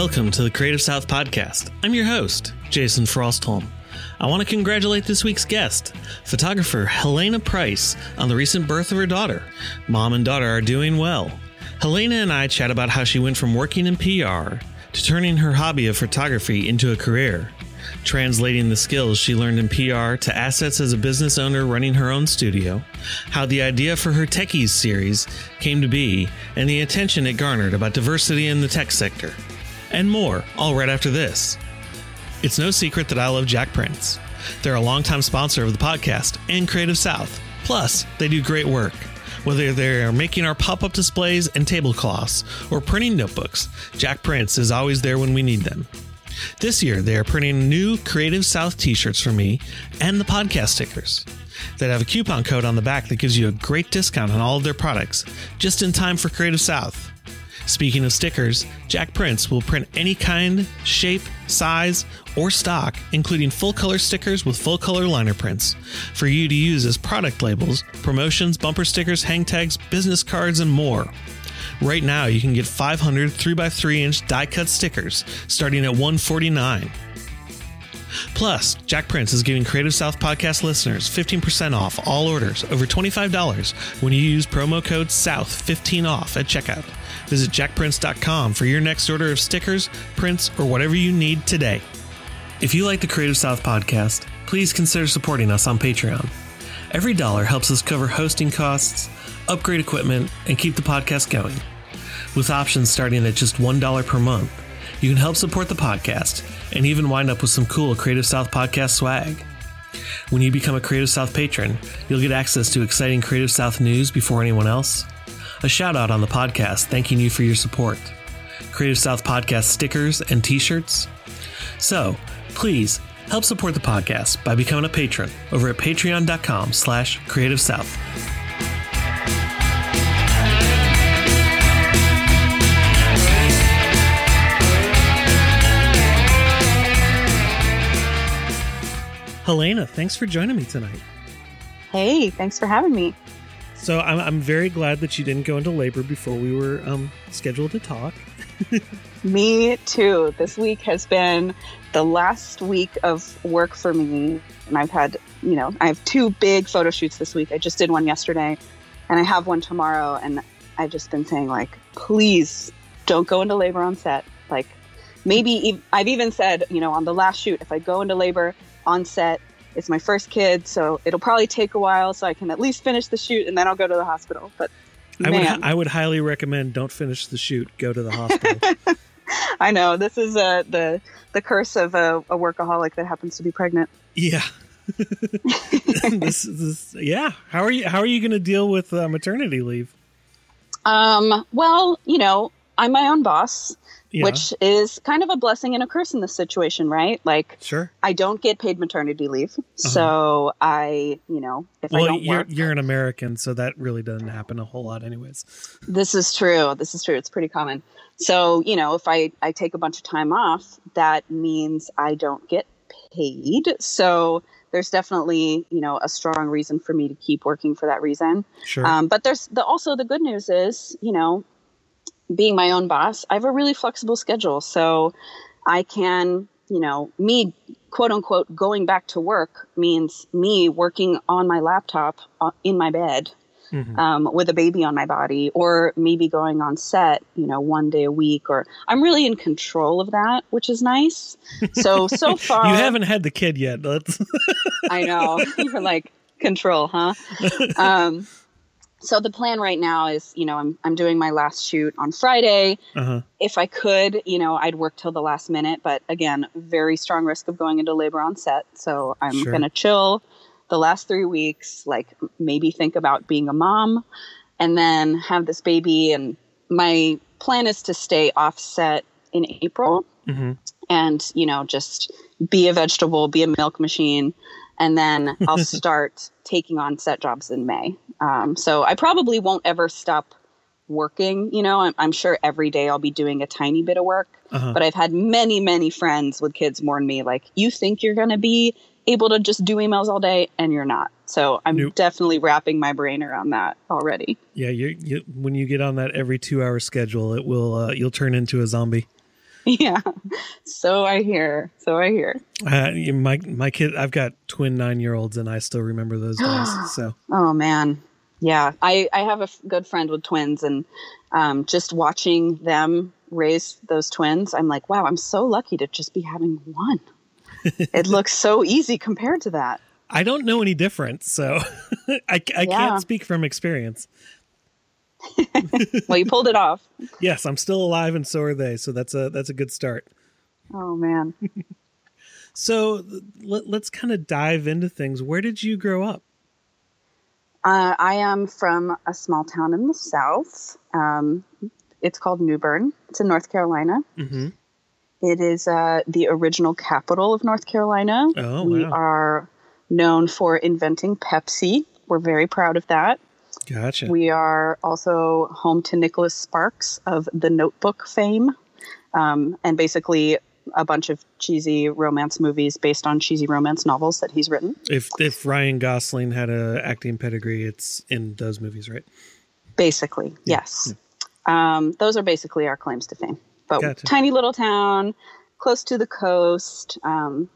Welcome to the Creative South Podcast. I'm your host, Jason Frostholm. I want to congratulate this week's guest, photographer Helena Price, on the recent birth of her daughter. Mom and daughter are doing well. Helena and I chat about how she went from working in PR to turning her hobby of photography into a career, translating the skills she learned in PR to assets as a business owner running her own studio, how the idea for her Techies series came to be, and the attention it garnered about diversity in the tech sector, and more, all right after this. It's no secret that I love Jakprints. They're a longtime sponsor of the podcast and Creative South. Plus, they do great work. Whether they're making our pop up displays and tablecloths or printing notebooks, Jakprints is always there when we need them. This year, they are printing new Creative South t shirts for me and the podcast stickers that have a coupon code on the back that gives you a great discount on all of their products just in time for Creative South. Speaking of stickers, Jakprints will print any kind, shape, size, or stock, including full color stickers with full color liner prints, for you to use as product labels, promotions, bumper stickers, hang tags, business cards, and more. Right now, you can get 500 3x3 inch die cut stickers starting at 149 Plus, Jakprints is giving Creative South podcast listeners 15% off all orders over $25 when you use promo code SOUTH15OFF at checkout. Visit jakprints.com for your next order of stickers, prints, or whatever you need today. If you like the Creative South podcast, please consider supporting us on Patreon. Every dollar helps us cover hosting costs, upgrade equipment, and keep the podcast going. With options starting at just $1 per month, you can help support the podcast and even wind up with some cool Creative South podcast swag. When you become a Creative South patron, you'll get access to exciting Creative South news before anyone else, a shout out on the podcast thanking you for your support, Creative South podcast stickers and t-shirts. So, please help support the podcast by becoming a patron over at patreon.com slash creative south. Helena, thanks for joining me tonight. Hey, thanks for having me. So I'm, I'm very glad that you didn't go into labor before we were um, scheduled to talk. me too. This week has been the last week of work for me, and I've had, you know, I have two big photo shoots this week. I just did one yesterday, and I have one tomorrow, and I've just been saying like, please don't go into labor on set. Like, maybe I've even said, you know, on the last shoot, if I go into labor on set. It's my first kid, so it'll probably take a while, so I can at least finish the shoot, and then I'll go to the hospital. But I would I would highly recommend don't finish the shoot, go to the hospital. I know this is uh, the the curse of a, a workaholic that happens to be pregnant. Yeah. this, this, yeah. How are you? How are you going to deal with uh, maternity leave? Um. Well, you know, I'm my own boss, yeah. which is kind of a blessing and a curse in this situation, right? Like, sure, I don't get paid maternity leave, uh-huh. so I, you know, if well, I don't you're, work, you're an American, so that really doesn't happen a whole lot, anyways. This is true. This is true. It's pretty common. So, you know, if I I take a bunch of time off, that means I don't get paid. So there's definitely you know a strong reason for me to keep working for that reason. Sure. Um, but there's the also the good news is you know being my own boss, I have a really flexible schedule. So I can, you know, me quote unquote going back to work means me working on my laptop uh, in my bed mm-hmm. um, with a baby on my body, or maybe going on set, you know, one day a week, or I'm really in control of that, which is nice. So, so far. you haven't had the kid yet. I know. You're like, control, huh? Um, so the plan right now is you know i'm, I'm doing my last shoot on friday uh-huh. if i could you know i'd work till the last minute but again very strong risk of going into labor on set so i'm sure. gonna chill the last three weeks like maybe think about being a mom and then have this baby and my plan is to stay offset in april mm-hmm. and you know just be a vegetable be a milk machine and then I'll start taking on set jobs in May. Um, so I probably won't ever stop working. You know, I'm, I'm, sure every day I'll be doing a tiny bit of work. Uh-huh. But I've had many, many friends with kids warn me, like, you think you're going to be able to just do emails all day, and you're not. So I'm nope. definitely wrapping my brain around that already. Yeah, you, you when you get on that every two hour schedule, it will uh, you'll turn into a zombie. yeah. So I hear. So I hear. Uh, my my kid, I've got twin nine year olds, and I still remember those days. So. Oh man, yeah. I I have a f- good friend with twins, and um, just watching them raise those twins, I'm like, wow, I'm so lucky to just be having one. it looks so easy compared to that. I don't know any difference, so I, I yeah. can't speak from experience. well, you pulled it off. yes, I'm still alive, and so are they. So that's a that's a good start. Oh man. so let, us kind of dive into things. Where did you grow up? Uh, I am from a small town in the south. Um, it's called New Bern. It's in North Carolina. Mm-hmm. It is uh, the original capital of North Carolina. Oh, we wow. are known for inventing Pepsi. We're very proud of that. Gotcha. We are also home to Nicholas Sparks of the Notebook fame, um, and basically a bunch of cheesy romance movies based on cheesy romance novels that he's written. If if Ryan Gosling had a acting pedigree, it's in those movies, right? Basically, yeah. yes. Yeah. Um, those are basically our claims to fame. But gotcha. tiny little town, close to the coast. Um,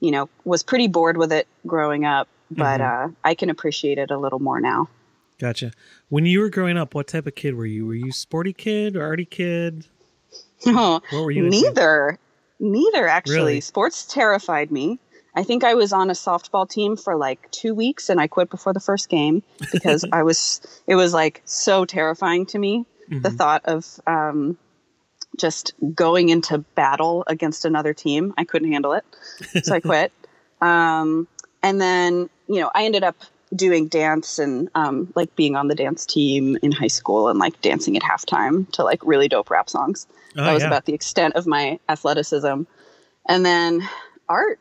you know, was pretty bored with it growing up, but mm-hmm. uh, I can appreciate it a little more now. Gotcha. When you were growing up, what type of kid were you? Were you sporty kid or arty kid? No, what were you? Neither. Neither actually. Really? Sports terrified me. I think I was on a softball team for like two weeks and I quit before the first game because I was, it was like so terrifying to me. Mm-hmm. The thought of um, just going into battle against another team. I couldn't handle it. So I quit. um, and then, you know, I ended up doing dance and um, like being on the dance team in high school and like dancing at halftime to like really dope rap songs. Oh, that was yeah. about the extent of my athleticism. And then art,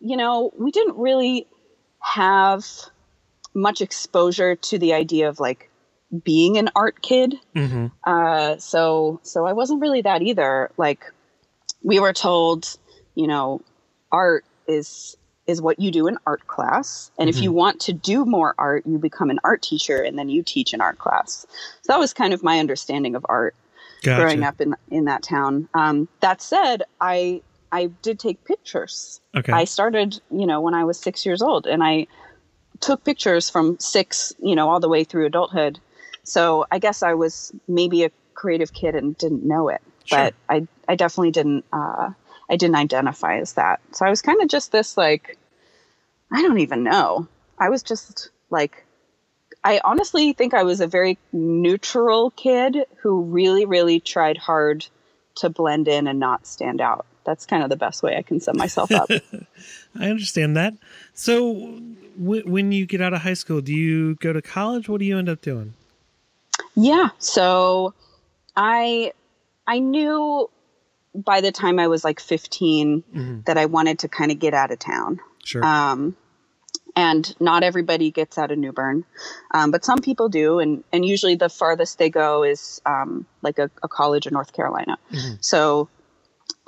you know, we didn't really have much exposure to the idea of like being an art kid. Mm-hmm. Uh, so so I wasn't really that either. Like we were told, you know, art is is what you do in art class. And mm-hmm. if you mm-hmm. want to do more art, you become an art teacher and then you teach an art class. So that was kind of my understanding of art gotcha. growing up in in that town. Um, that said, I I did take pictures. Okay. I started, you know, when I was six years old, and I took pictures from six, you know, all the way through adulthood. So I guess I was maybe a creative kid and didn't know it, sure. but I I definitely didn't. Uh, I didn't identify as that. So I was kind of just this like I don't even know. I was just like, I honestly think I was a very neutral kid who really, really tried hard to blend in and not stand out. That's kind of the best way I can sum myself up. I understand that. So, w- when you get out of high school, do you go to college? What do you end up doing? Yeah. So, I I knew by the time I was like 15 mm-hmm. that I wanted to kind of get out of town. Sure. Um, and not everybody gets out of New Bern, um, but some people do, and and usually the farthest they go is um, like a, a, college in North Carolina. Mm-hmm. So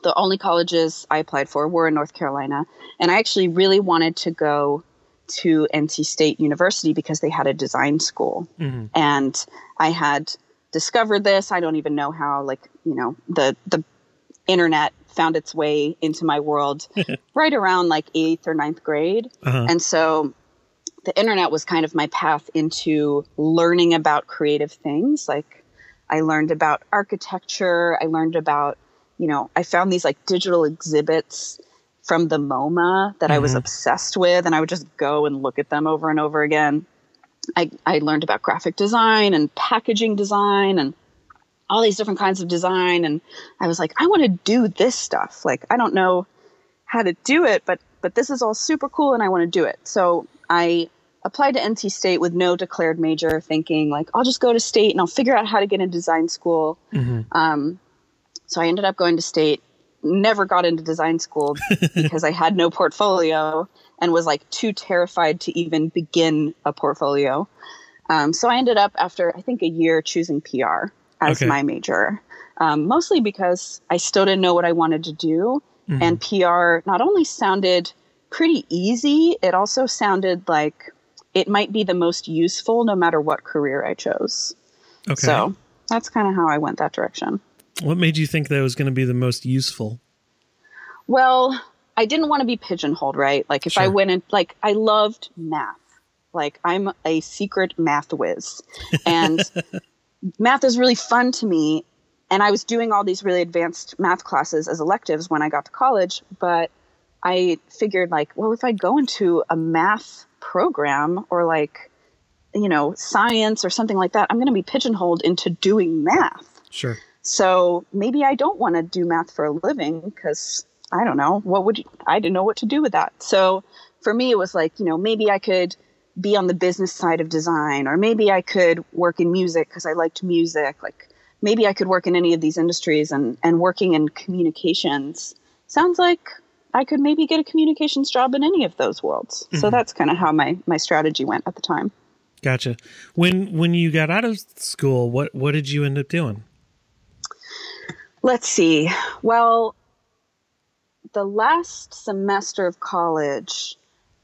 the only colleges I applied for were in North Carolina, and I actually really wanted to go to NC State University because they had a design school, mm-hmm. and I had discovered this. I don't even know how, like you know, the the internet found its way into my world right around like eighth or ninth grade. Uh-huh. And so the internet was kind of my path into learning about creative things. Like I learned about architecture. I learned about, you know, I found these like digital exhibits from the MoMA that mm-hmm. I was mm-hmm. obsessed with. And I would just go and look at them over and over again. I, I learned about graphic design and packaging design and all these different kinds of design and i was like i want to do this stuff. Like i don't know how to do it but but this is all super cool and i want to do it. So i applied to nc state with no declared major thinking like i'll just go to state and i'll figure out how to get into design school. Mm-hmm. um, so i ended up going to state never got into design school because i had no portfolio and was like too terrified to even begin a portfolio. Um, so i ended up after i think a year choosing pr as okay. my major, um, mostly because I still didn't know what I wanted to do. Mm-hmm. And PR not only sounded pretty easy, it also sounded like it might be the most useful no matter what career I chose. Okay. So that's kind of how I went that direction. What made you think that was going to be the most useful? Well, I didn't want to be pigeonholed, right? Like if sure. I went in, like I loved math. Like I'm a secret math whiz, and math is really fun to me. And I was doing all these really advanced math classes as electives when I got to college, but I figured like, well, if I go into a math program or like, you know, science or something like that, I'm going to be pigeonholed into doing math. Sure. So maybe I don't want to do math for a living because I don't know what would you, I didn't know what to do with that. So for me, it was like, you know, maybe I could be on the business side of design, or maybe I could work in music because I liked music. Like maybe I could work in any of these industries and, and working in communications sounds like I could maybe get a communications job in any of those worlds. Mm-hmm. So that's kind of how my, my strategy went at the time. Gotcha. When when you got out of school, what what did you end up doing? Let's see. Well, the last semester of college,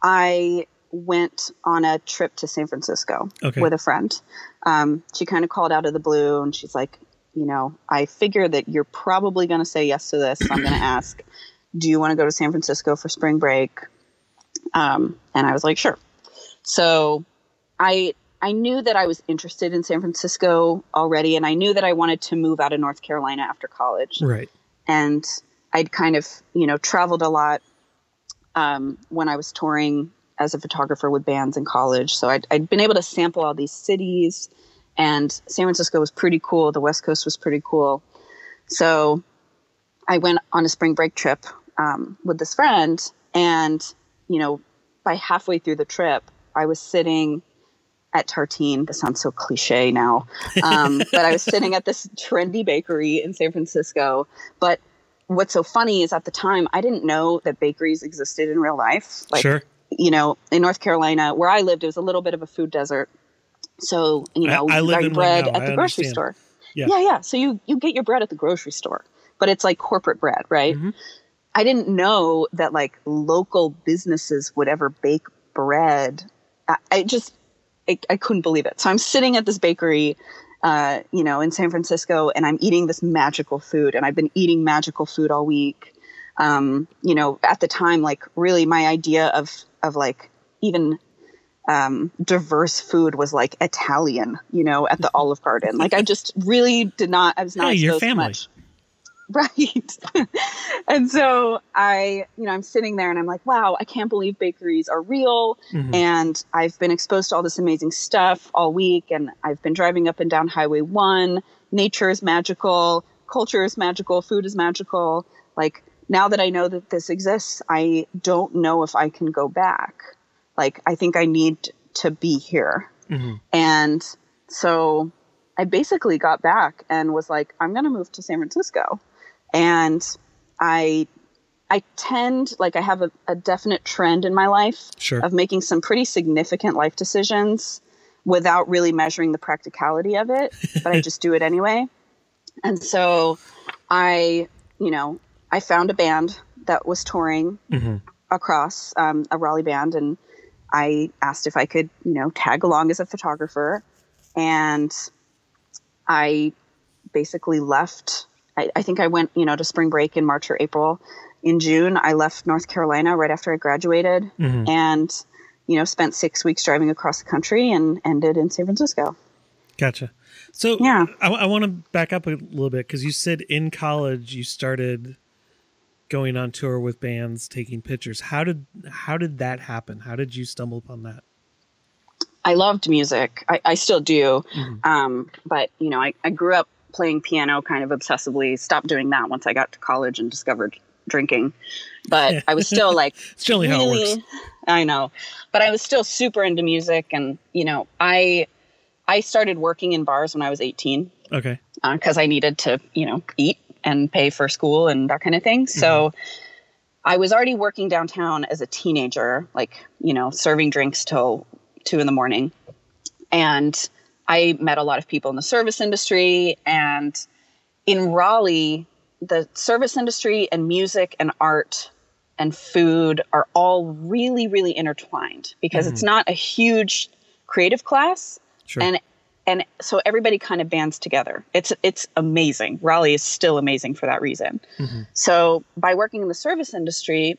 I went on a trip to San Francisco okay. with a friend. Um, she kind of called out of the blue and she's like, you know, I figure that you're probably going to say yes to this. So I'm going to ask, do you want to go to San Francisco for spring break? Um, and I was like, sure. So I I knew that I was interested in San Francisco already, and I knew that I wanted to move out of North Carolina after college. Right. And I'd kind of, you know, traveled a lot um, when I was touring as a photographer with bands in college. So I'd, I'd been able to sample all these cities, and San Francisco was pretty cool. The West Coast was pretty cool. So I went on a spring break trip um, with this friend, and you know, by halfway through the trip, I was sitting at Tartine. This sounds so cliche now, um, but I was sitting at this trendy bakery in San Francisco. But what's so funny is at the time I didn't know that bakeries existed in real life. Like, sure. You know, in North Carolina, where I lived, it was a little bit of a food desert. So you know, I, I you got your bread at the grocery store. Yeah. yeah, yeah. So you you get your bread at the grocery store, but it's like corporate bread, right? Mm-hmm. I didn't know that like local businesses would ever bake bread. I, I just I, I, couldn't believe it. So I'm sitting at this bakery, uh, you know, in San Francisco, and I'm eating this magical food, and I've been eating magical food all week. Um, you know, at the time, like really, my idea of of like even um, diverse food was like Italian, you know, at the Olive Garden. Like I just really did not. I was not hey, your family. much. Right. and so I, you know, I'm sitting there and I'm like, wow, I can't believe bakeries are real. Mm-hmm. And I've been exposed to all this amazing stuff all week. And I've been driving up and down Highway 1. Nature is magical. Culture is magical. Food is magical. Like, now that I know that this exists, I don't know if I can go back. Like, I think I need to be here. Mm-hmm. And so I basically got back and was like, I'm going to move to San Francisco and I I tend like I have a, a definite trend in my life sure. of making some pretty significant life decisions without really measuring the practicality of it, but I just do it anyway. And so I, you know, I found a band that was touring mm-hmm. across um, a Raleigh band, and I asked if I could, you know, tag along as a photographer. And I basically left I, I think I went, you know, to spring break in March or April. In June, I left North Carolina right after I graduated mm-hmm. and, you know, spent six weeks driving across the country and ended in San Francisco. Gotcha. So yeah, I, I want to back up a little bit because you said in college you started going on tour with bands, taking pictures. How did how did that happen? How did you stumble upon that? I loved music. I, I still do, mm-hmm. um, but you know, I, I grew up playing piano kind of obsessively. Stopped doing that once I got to college and discovered drinking. But I was still like, it's really, how it works. I know, but I was still super into music, and you know, I I started working in bars when I was 18. Okay. Because uh, I needed to, you know, eat and pay for school and that kind of thing. Mm-hmm. So I was already working downtown as a teenager, like, you know, serving drinks till two in the morning. And I met a lot of people in the service industry and in Raleigh, the service industry and music and art and food are all really, really intertwined because mm-hmm. it's not a huge creative class. Sure. And and so everybody kind of bands together. It's it's amazing. Raleigh is still amazing for that reason. Mm-hmm. So by working in the service industry,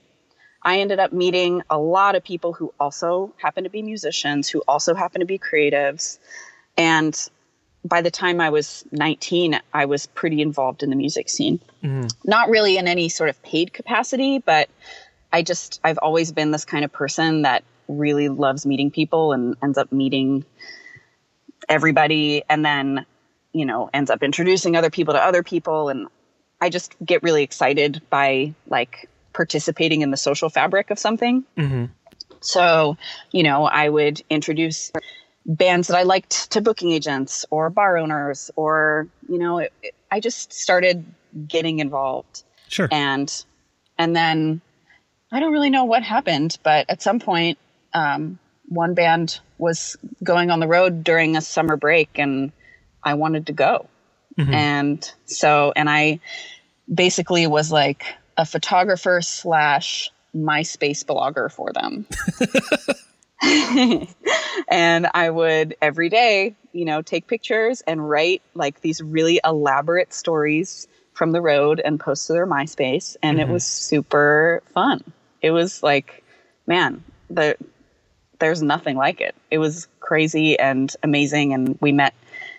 I ended up meeting a lot of people who also happen to be musicians, who also happen to be creatives. And by the time I was 19, I was pretty involved in the music scene. Mm-hmm. Not really in any sort of paid capacity, but I just, I've always been this kind of person that really loves meeting people and ends up meeting everybody and then, you know, ends up introducing other people to other people. And I just get really excited by like participating in the social fabric of something. Mm-hmm. So, you know, I would introduce bands that I liked to booking agents or bar owners, or, you know, it, it, I just started getting involved. Sure. And, and then I don't really know what happened, but at some point, um, one band was going on the road during a summer break and I wanted to go. Mm-hmm. And so, and I basically was like a photographer slash MySpace blogger for them. and I would every day, you know, take pictures and write like these really elaborate stories from the road and post to their MySpace. And mm-hmm. it was super fun. It was like, man, the there's nothing like it. It was crazy and amazing. And we met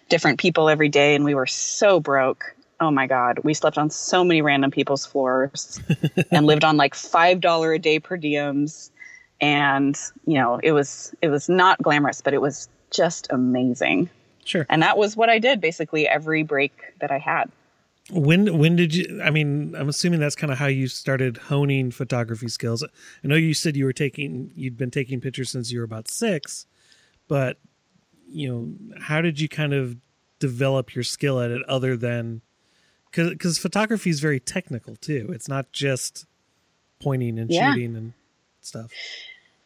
different people every day and we were so broke. Oh my God. We slept on so many random people's floors and lived on like $5 a day per diems. And, you know, it was, it was not glamorous, but it was just amazing. Sure. And that was what I did basically every break that I had. When when did you? I mean, I'm assuming that's kind of how you started honing photography skills. I know you said you were taking you'd been taking pictures since you were about six, but you know, how did you kind of develop your skill at it other than because because photography is very technical too. It's not just pointing and yeah. shooting and stuff.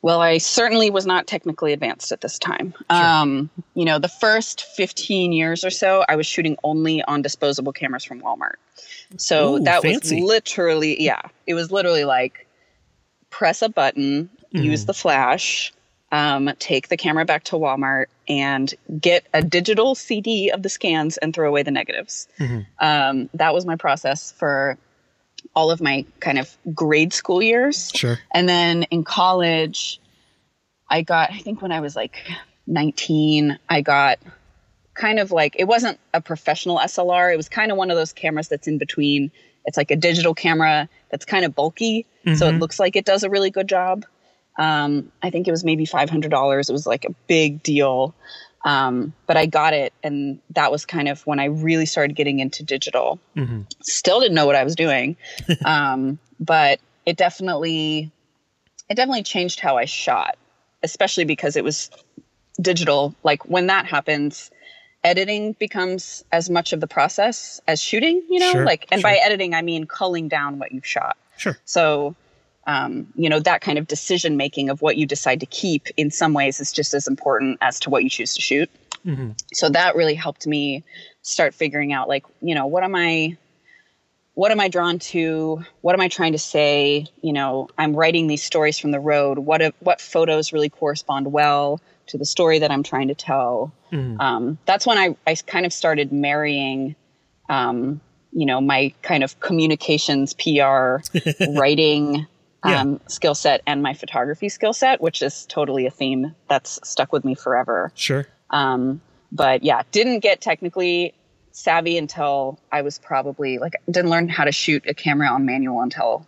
Well, I certainly was not technically advanced at this time. Sure. Um, you know, the first 15 years or so, I was shooting only on disposable cameras from Walmart. So Ooh, that fancy. was literally, yeah, it was literally like press a button, mm. use the flash, um, take the camera back to Walmart and get a digital CD of the scans and throw away the negatives. Mm-hmm. Um, that was my process for all of my kind of grade school years. Sure. And then in college, I got, I think when I was like 19, I got kind of like, it wasn't a professional SLR. It was kind of one of those cameras that's in between. It's like a digital camera that's kind of bulky. Mm-hmm. So it mm-hmm. looks like it does a really good job. Um, I think it was maybe $500. It was like a big deal. Um, but I got it, and that was kind of when I really started getting into digital. Mm-hmm. Still didn't know what I was doing, um, but it definitely it definitely changed how I shot, especially because it was digital. Like when that happens, editing becomes as much of the process as shooting. You know, sure, like and sure. by editing I mean culling down what you've shot. Sure. So um, you know that kind of decision making of what you decide to keep in some ways is just as important as to what you choose to shoot. Mm-hmm. so that really helped me start figuring out like you know what am i what am i drawn to? What am i trying to say? You know i'm writing these stories from the road. What if, what photos really correspond well to the story that i'm trying to tell? Mm-hmm. um, that's when I, I kind of started marrying um, you know my kind of communications pr writing yeah. um, skill set and my photography skill set, which is totally a theme that's stuck with me forever. Sure. Um, but yeah, didn't get technically savvy until I was probably like didn't learn how to shoot a camera on manual until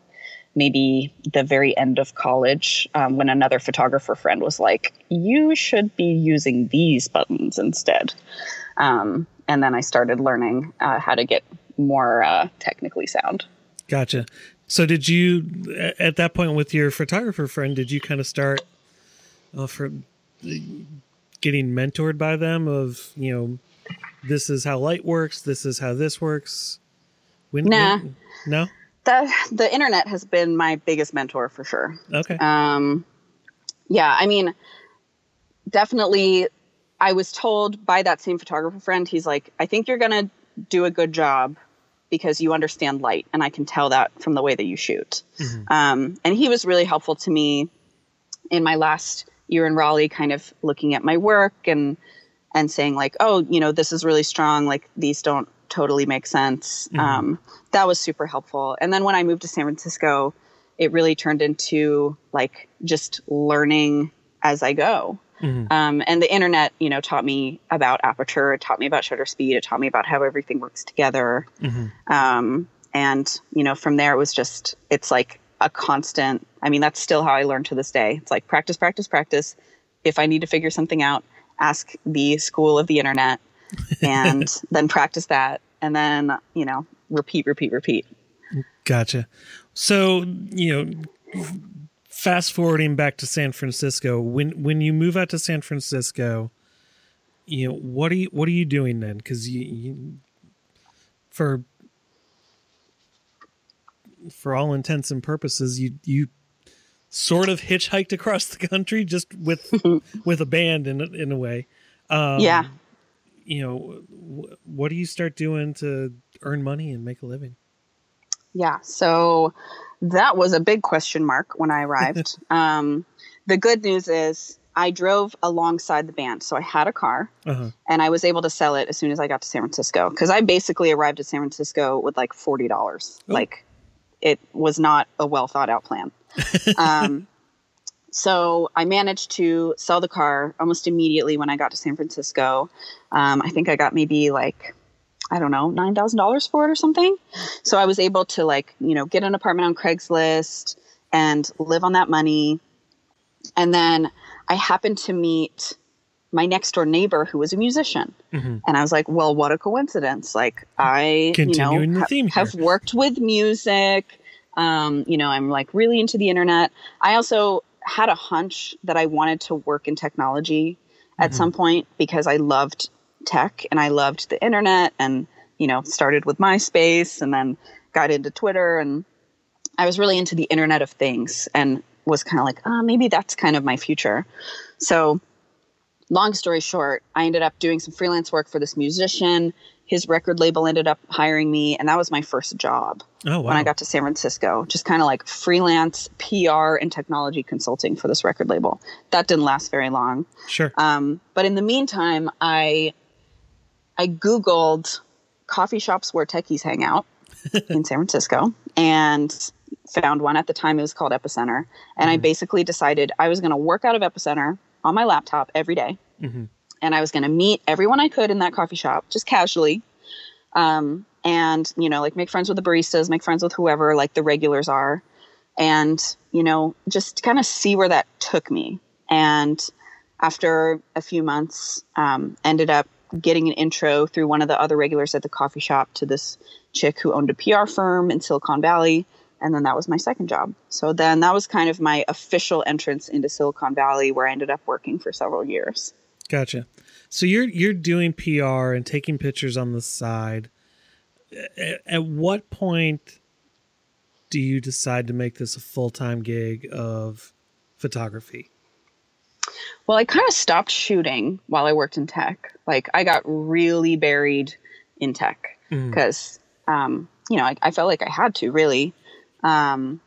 maybe the very end of college um, when another photographer friend was like, "You should be using these buttons instead." Um, and then I started learning uh, how to get more uh, technically sound. Gotcha. So did you at that point with your photographer friend? Did you kind of start uh, for getting mentored by them? Of you know, this is how light works. This is how this works. When, nah, when, no. The the internet has been my biggest mentor for sure. Okay. Um, yeah, I mean, definitely. I was told by that same photographer friend, he's like, I think you're gonna do a good job because you understand light and i can tell that from the way that you shoot mm-hmm. um, and he was really helpful to me in my last year in raleigh kind of looking at my work and and saying like, oh, you know, this is really strong. Like these don't totally make sense. Mm-hmm. Um, that was super helpful. And then when I moved to San Francisco, it really turned into like just learning as I go. Mm-hmm. Um, and the internet, you know, taught me about aperture, it taught me about shutter speed, it taught me about how everything works together. Mm-hmm. Um, and, you know, from there it was just, it's like a constant, I mean, that's still how I learn to this day. It's like practice, practice, practice. If I need to figure something out, ask the school of the internet and then practice that. And then, you know, repeat, repeat, repeat. Gotcha. So, you know, fast forwarding back to San Francisco, when when you move out to San Francisco, you know what are you what are you doing then? Because you, you, for for all intents and purposes, you you sort of hitchhiked across the country just with with a band in in a way. Um, yeah. You know, what do you start doing to earn money and make a living? Yeah. So that was a big question mark when I arrived. um, the good news is I drove alongside the band. So I had a car uh-huh. and I was able to sell it as soon as I got to San Francisco because I basically arrived at San Francisco with like $40. Oh. Like it was not a well thought out plan. um, so I managed to sell the car almost immediately when I got to San Francisco. Um, I think I got maybe like I don't know, $9,000 for it or something. So I was able to like, you know, get an apartment on Craigslist and live on that money. And then I happened to meet my next door neighbor who was a musician. Mm-hmm. And I was like, well, what a coincidence. Like I, Continuing you know, ha- have worked with music. Um, you know, I'm like really into the internet. I also had a hunch that I wanted to work in technology at mm-hmm. some point because I loved tech and I loved the internet and, you know, started with MySpace and then got into Twitter and I was really into the internet of things and was kind of like, oh, maybe that's kind of my future. So, long story short, I ended up doing some freelance work for this musician. His record label ended up hiring me, and that was my first job oh, wow. when I got to San Francisco. Just kind of like freelance PR and technology consulting for this record label. That didn't last very long. Sure. Um, but in the meantime, I I Googled coffee shops where techies hang out in San Francisco and found one at the time. It was called Epicenter. And mm-hmm. I basically decided I was going to work out of Epicenter on my laptop every day. Mm-hmm. And I was going to meet everyone I could in that coffee shop, just casually. Um, and, you know, like make friends with the baristas, make friends with whoever, like the regulars are. And, you know, just kind of see where that took me. And after a few months, um, ended up getting an intro through one of the other regulars at the coffee shop to this chick who owned a PR firm in Silicon Valley. And then that was my second job. So then that was kind of my official entrance into Silicon Valley where I ended up working for several years. Gotcha. So you're you're doing PR and taking pictures on the side. At what point do you decide to make this a full-time gig of photography? Well, I kind of stopped shooting while I worked in tech. Like I got really buried in tech because, mm. um, you know, I, I, felt like I had to really. Um,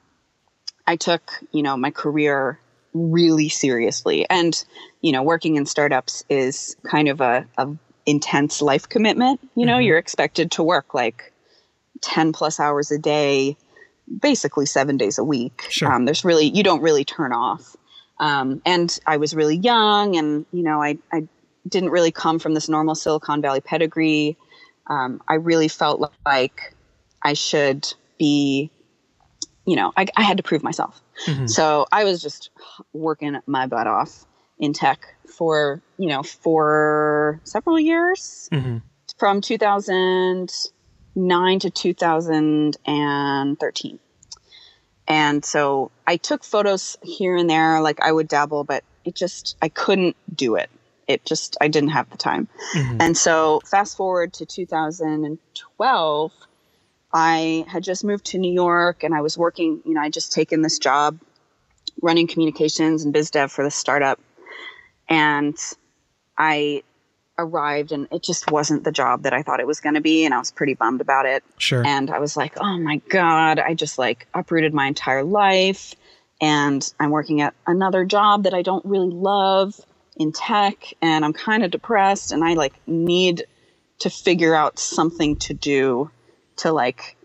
I took, you know, my career really seriously, and you know, working in startups is kind of a, a intense life commitment. You know, mm-hmm. you're expected to work like ten plus hours a day, basically seven days a week. Sure. Um, there's really you don't really turn off. Um, and I was really young, and you know, I, I didn't really come from this normal Silicon Valley pedigree. Um, I really felt like I should be, you know, I, I had to prove myself. Mm-hmm. So I was just working my butt off in tech for, you know, for several years mm-hmm. from 2009 to 2013. And so I took photos here and there, like I would dabble, but it just, I couldn't do it. It just, I didn't have the time. Mm-hmm. And so fast forward to 2012, I had just moved to New York and I was working, you know, I just taken this job running communications and biz dev for the startup. And I arrived and it just wasn't the job that I thought it was going to be. And I was pretty bummed about it. Sure. And I was like, oh my God, I just like uprooted my entire life. And I'm working at another job that I don't really love in tech and I'm kind of depressed and I like need to figure out something to do to like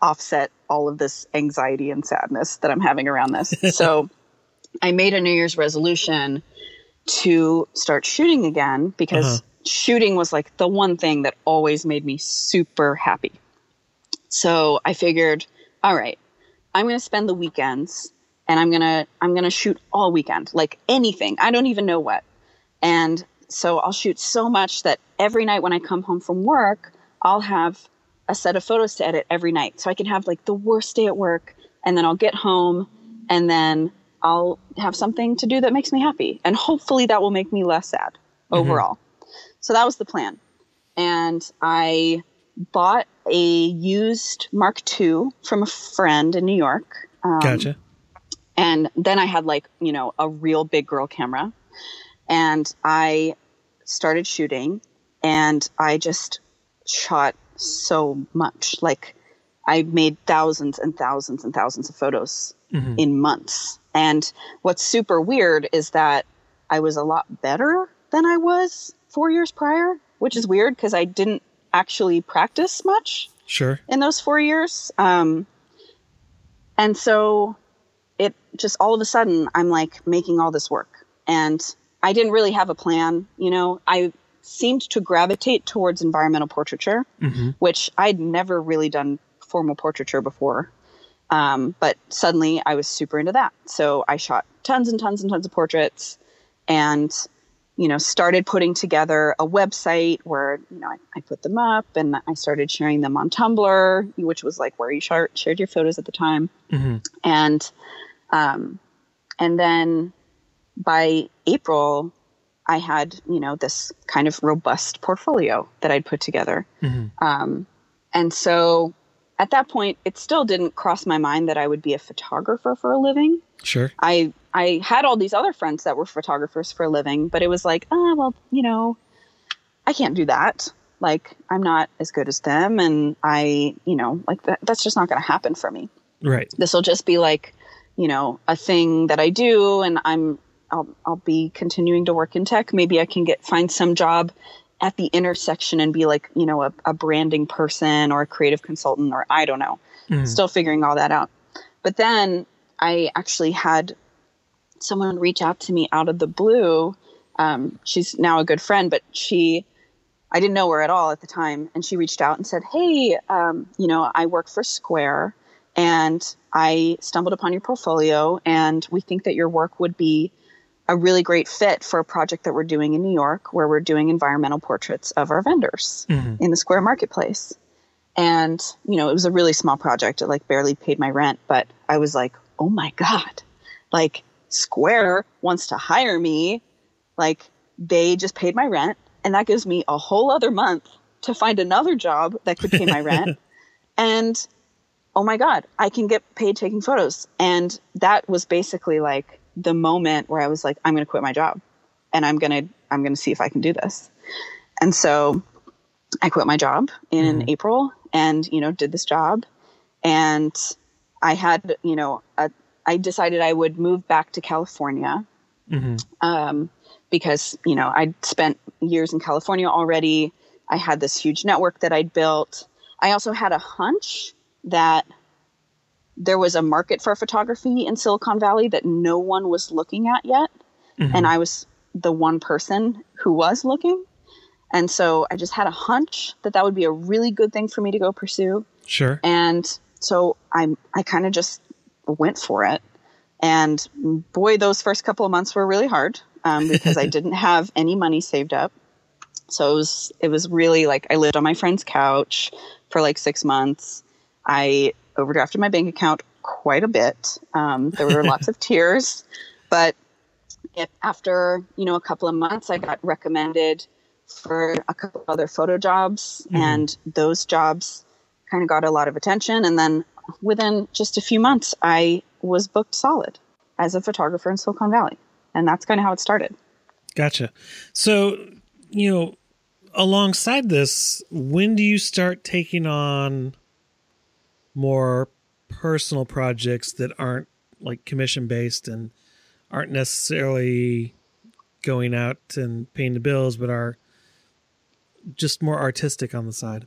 offset all of this anxiety and sadness that I'm having around this. so I made a New Year's resolution to start shooting again because uh-huh. Shooting was like the one thing that always made me super happy. So I figured, all right, I'm going to spend the weekends and I'm going to I'm going to shoot all weekend, like anything. I don't even know what. And so I'll shoot so much that every night when I come home from work, I'll have a set of photos to edit every night. So I can have like the worst day at work and then I'll get home and then I'll have something to do that makes me happy. And hopefully that will make me less sad mm-hmm. overall. So that was the plan. And I bought a used Mark II from a friend in New York. Um, gotcha. And then I had like, you know, a real big girl camera. And I started shooting and I just shot so much. Like I made thousands and thousands and thousands of photos mm-hmm. in months. And what's super weird is that I was a lot better than I was four years prior, which is weird because I didn't actually practice much. Sure. In those four years. Um, and so it just all of a sudden I'm like making all this work. And I didn't really have a plan. You know, I seemed to gravitate towards environmental portraiture, mm-hmm. which I'd never really done formal portraiture before. Um, but suddenly I was super into that. So I shot tons and tons and tons of portraits and, you know, started putting together a website where, you know, I, I put them up and I started sharing them on Tumblr, which was like where you shared, shared your photos at the time. Mm-hmm. And, um, and then by April, I had, you know, this kind of robust portfolio that I'd put together. Mm-hmm. Um, and so at that point, it still didn't cross my mind that I would be a photographer for a living. Sure. I, I had all these other friends that were photographers for a living, but it was like, oh, well, you know, I can't do that. Like, I'm not as good as them. And I, you know, like that, that's just not going to happen for me. Right. This will just be like, you know, a thing that I do and I'm I'll I'll be continuing to work in tech. Maybe I can get find some job at the intersection and be like, you know, a, a branding person or a creative consultant or I don't know. Mm. Still figuring all that out. But then I actually had someone reach out to me out of the blue. Um, she's now a good friend, but she, I didn't know her at all at the time. And she reached out and said, Hey, um, you know, I work for Square and I stumbled upon your portfolio and we think that your work would be a really great fit for a project that we're doing in New York where we're doing environmental portraits of our vendors mm-hmm. in the Square Marketplace. And, you know, it was a really small project. It like barely paid my rent, but I was like, oh my God, like Square wants to hire me. Like they just paid my rent. And that gives me a whole other month to find another job that could pay my rent. and oh my God, I can get paid taking photos. And that was basically like the moment where I was like, I'm going to quit my job and I'm going to, I'm going to see if I can do this. And so I quit my job in mm-hmm. April and, you know, did this job. And I had, you know, a, I decided I would move back to California mm-hmm. um, because, you know, I'd spent years in California already. I had this huge network that I'd built. I also had a hunch that there was a market for photography in Silicon Valley that no one was looking at yet. Mm-hmm. And I was the one person who was looking. And so I just had a hunch that that would be a really good thing for me to go pursue. Sure. And so I I kind of just went for it. And boy, those first couple of months were really hard um, because I didn't have any money saved up. So it was it was really like I lived on my friend's couch for like six months. I overdrafted my bank account quite a bit. Um, there were lots of tears, but if after you know a couple of months, I got recommended for a couple other photo jobs, mm-hmm. and those jobs kind of got a lot of attention. And then within just a few months, I was booked solid as a photographer in Silicon Valley, and that's kind of how it started. Gotcha. So you know, alongside this, when do you start taking on more personal projects that aren't like commission based and aren't necessarily going out and paying the bills, but are just more artistic on the side?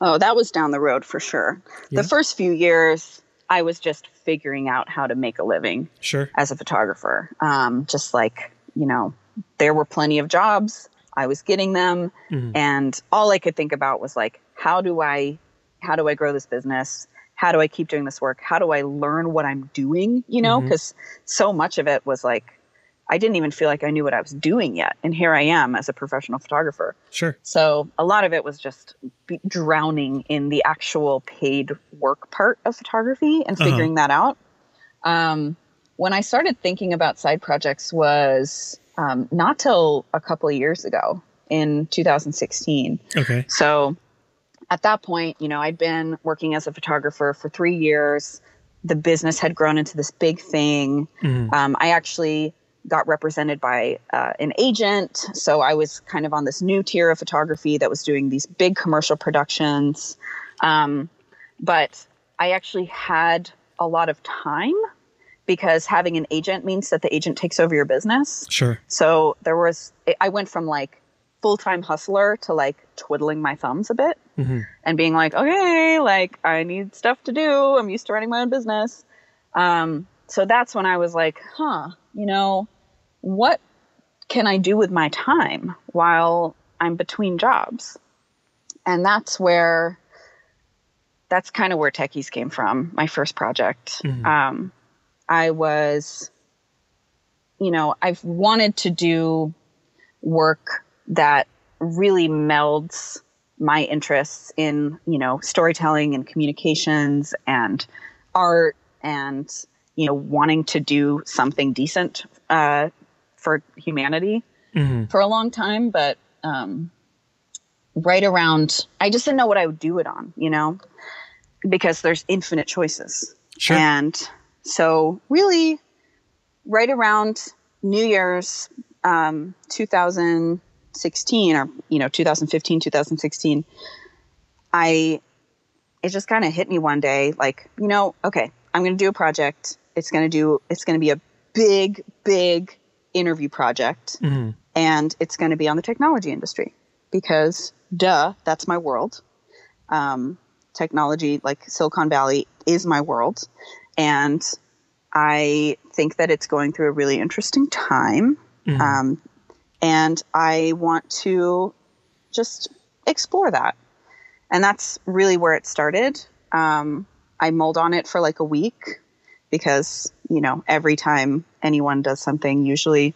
Oh, that was down the road for sure. Yeah. The first few years, I was just figuring out how to make a living Sure. as a photographer. Um, just like, you know, there were plenty of jobs. I was getting them. Mhm. And all I could think about was like, how do I, how do I grow this business? How do I keep doing this work? How do I learn what I'm doing? You know, because so much of it was like, I didn't even feel like I knew what I was doing yet. And here I am as a professional photographer. Sure. So a lot of it was just drowning in the actual paid work part of photography and Uh-huh. figuring that out. Um, when I started thinking about side projects was um, not till a couple of years ago in 2016. Okay. So at that point, you know, I'd been working as a photographer for three years. The business had grown into this big thing. Mhm. Um, I actually got represented by uh, an agent. So I was kind of on this new tier of photography that was doing these big commercial productions. Um, but I actually had a lot of time because having an agent means that the agent takes over your business. Sure. So there was, I went from like full time hustler to like twiddling my thumbs a bit hmm and being like, okay, like I need stuff to do. I'm used to running my own business. Um, so that's when I was like, huh, you know, what can I do with my time while I'm between jobs? And that's where, that's kind of where Techies came from, my first project. Mhm. Um, I was, you know, I've wanted to do work that really melds my interests in you know storytelling and communications and art and you know wanting to do something decent uh, for humanity hmm for a long time but um, right around i just didn't know what i would do it on you know because there's infinite choices Sure. and so, really, right around New Year's um, 2016, or you know, 2015, 2016, I it just kind of hit me one day, like you know, okay, I'm going to do a project. It's going to do. It's going to be a big, big interview project, hmm and it's going to be on the technology industry because, duh, that's my world. Um, technology, like Silicon Valley, is my world. And I think that it's going through a really interesting time. Mhm. Um, and I want to just explore that. And that's really where it started. Um, I mulled on it for like a week because, you know, every time anyone does something, usually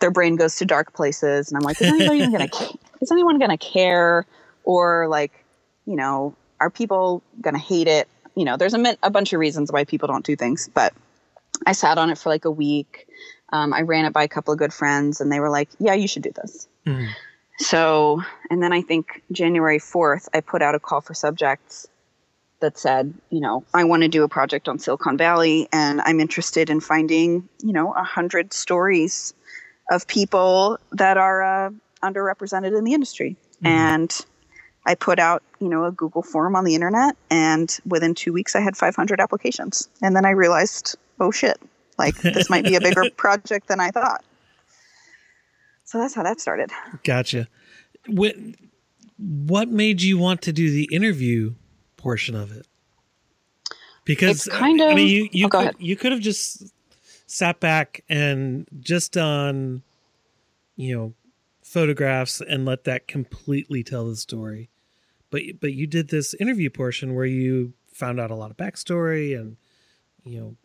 their brain goes to dark places. And I'm like, is anyone even going to, is anyone going to care? Or like, you know, are people going to hate it? You know, there's a, a bunch of reasons why people don't do things, but I sat on it for like a week. Um, I ran it by a couple of good friends and they were like, yeah, you should do this. Mhm. So, and then I think January 4th, I put out a call for subjects that said, you know, I want to do a project on Silicon Valley and I'm interested in finding, you know, a hundred stories of people that are uh, underrepresented in the industry. Mhm. And I put out, you know, a Google form on the internet and within two weeks I had 500 applications. And then I realized, oh shit, like this might be a bigger project than I thought. So that's how that started. Gotcha. What, what made you want to do the interview portion of it? Because It's kind I of- mean, you you oh, go could, ahead. you could have just sat back and just done, you know, photographs and let that completely tell the story. But but you did this interview portion where you found out a lot of backstory and you know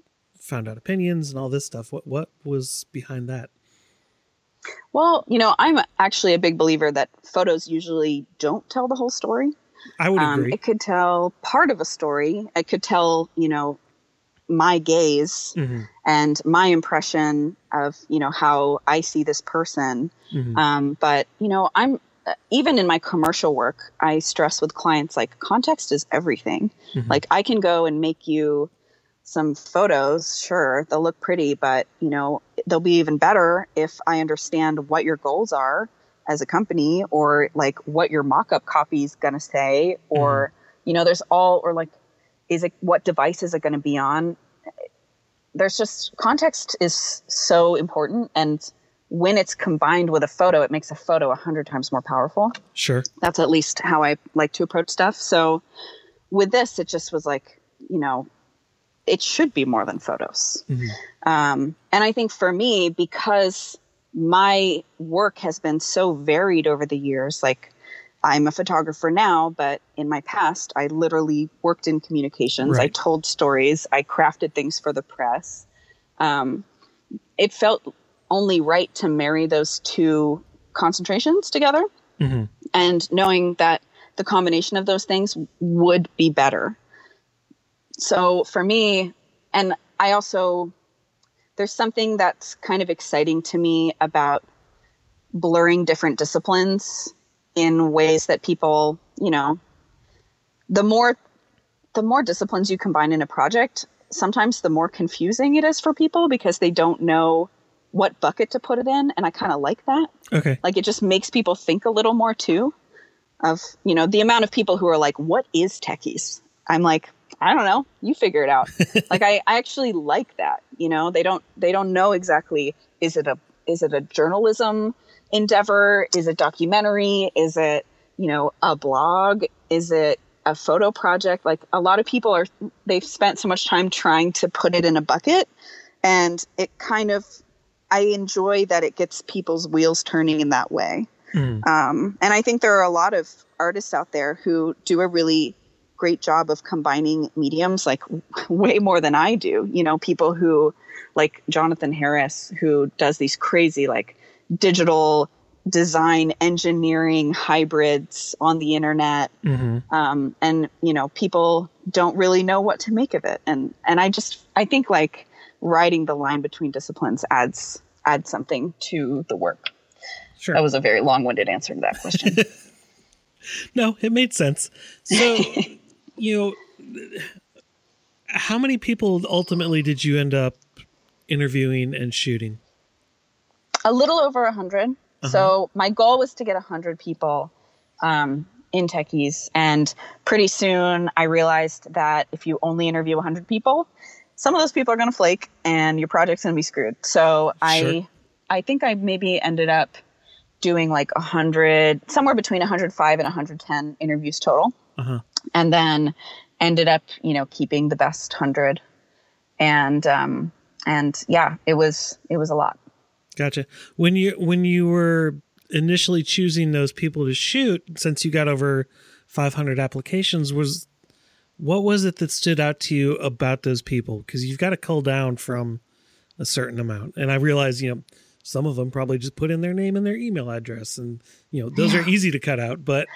found out opinions and all this stuff. What what was behind that? Well, you know, I'm actually a big believer that photos usually don't tell the whole story. I would Um, agree. it could tell part of a story. It could tell, you know, my gaze Mhm, and my impression of, you know, how I see this person. mhm. Um, but, you know, I'm uh, even in my commercial work, I stress with clients like context is everything. Mhm. Like I can go and make you some photos, sure, they'll look pretty, but you know, they'll be even better if I understand what your goals are as a company or like what your mock-up copy is going to say or mm-hmm. you know, there's all or like is it what device is it going to be on? There's just context is so important and when it's combined with a photo, it makes a photo a hundred times more powerful. Sure. That's at least how I like to approach stuff. So with this, it just was like, you know, it should be more than photos. Mm-hmm. Um, and I think for me, because my work has been so varied over the years, like I'm a photographer now, but in my past, I literally worked in communications. Right. I told stories, I crafted things for the press. Um, it felt only right to marry those two concentrations together. Mm-hmm. And knowing that the combination of those things would be better. So for me, and I also, there's something that's kind of exciting to me about blurring different disciplines in ways that people, you know, the more the more disciplines you combine in a project, sometimes the more confusing it is for people because they don't know what bucket to put it in and I kind of like that. Okay. Like it just makes people think a little more too of, you know, the amount of people who are like what is techies? I'm like I don't know. You figure it out. like I, I actually like that. You know, they don't they don't know exactly is it a is it a journalism endeavor? Is it documentary? Is it, you know, a blog? Is it a photo project? Like a lot of people are they've spent so much time trying to put it in a bucket and it kind of I enjoy that it gets people's wheels turning in that way. Mm. Um, and I think there are a lot of artists out there who do a really great job of combining mediums like way more than I do. You know, people who like Jonathan Harris who does these crazy like digital design engineering hybrids on the internet. Mm-hmm. um, and you know people don't really know what to make of it. And and i just i think like riding the line between disciplines adds adds something to the work. Sure. That was a very long-winded answer to that question. No it made sense. So you know, how many people ultimately did you end up interviewing and shooting? A little over a 100 uh-huh. So my goal was to get a hundred people um, in techies, and pretty soon I realized that if you only interview a hundred people, some of those people are going to flake, and your project's going to be screwed. So sure. I, I think I maybe ended up doing like a hundred, somewhere between 105 and 110 interviews total. Uh-huh and then ended up, you know, keeping the best hundred. And um, and yeah, it was it was a lot. Gotcha. When you when you were initially choosing those people to shoot, since you got over 500 applications, was what was it that stood out to you about those people? Because you've got to cull down from a certain amount, and I realize you know some of them probably just put in their name and their email address, and you know those yeah. are easy to cut out, but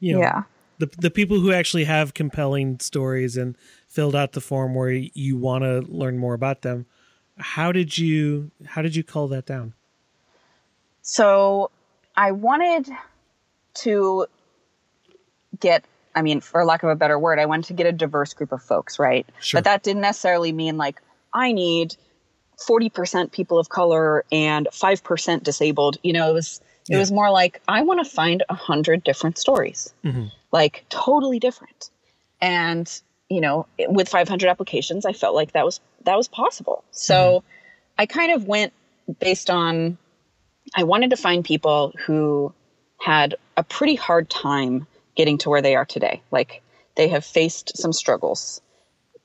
you know yeah the the people who actually have compelling stories and filled out the form where you want to learn more about them how did you how did you call that down? So i wanted to get i mean for lack of a better word i wanted to get a diverse group of folks right? Sure. but that didn't necessarily mean like i need 40% people of color and 5% disabled. You know it was it yeah. was more like I want to find a hundred different stories, mm-hmm. like totally different. And you know, with 500 applications, I felt like that was that was possible. So mm-hmm. I kind of went based on I wanted to find people who had a pretty hard time getting to where they are today. Like they have faced some struggles,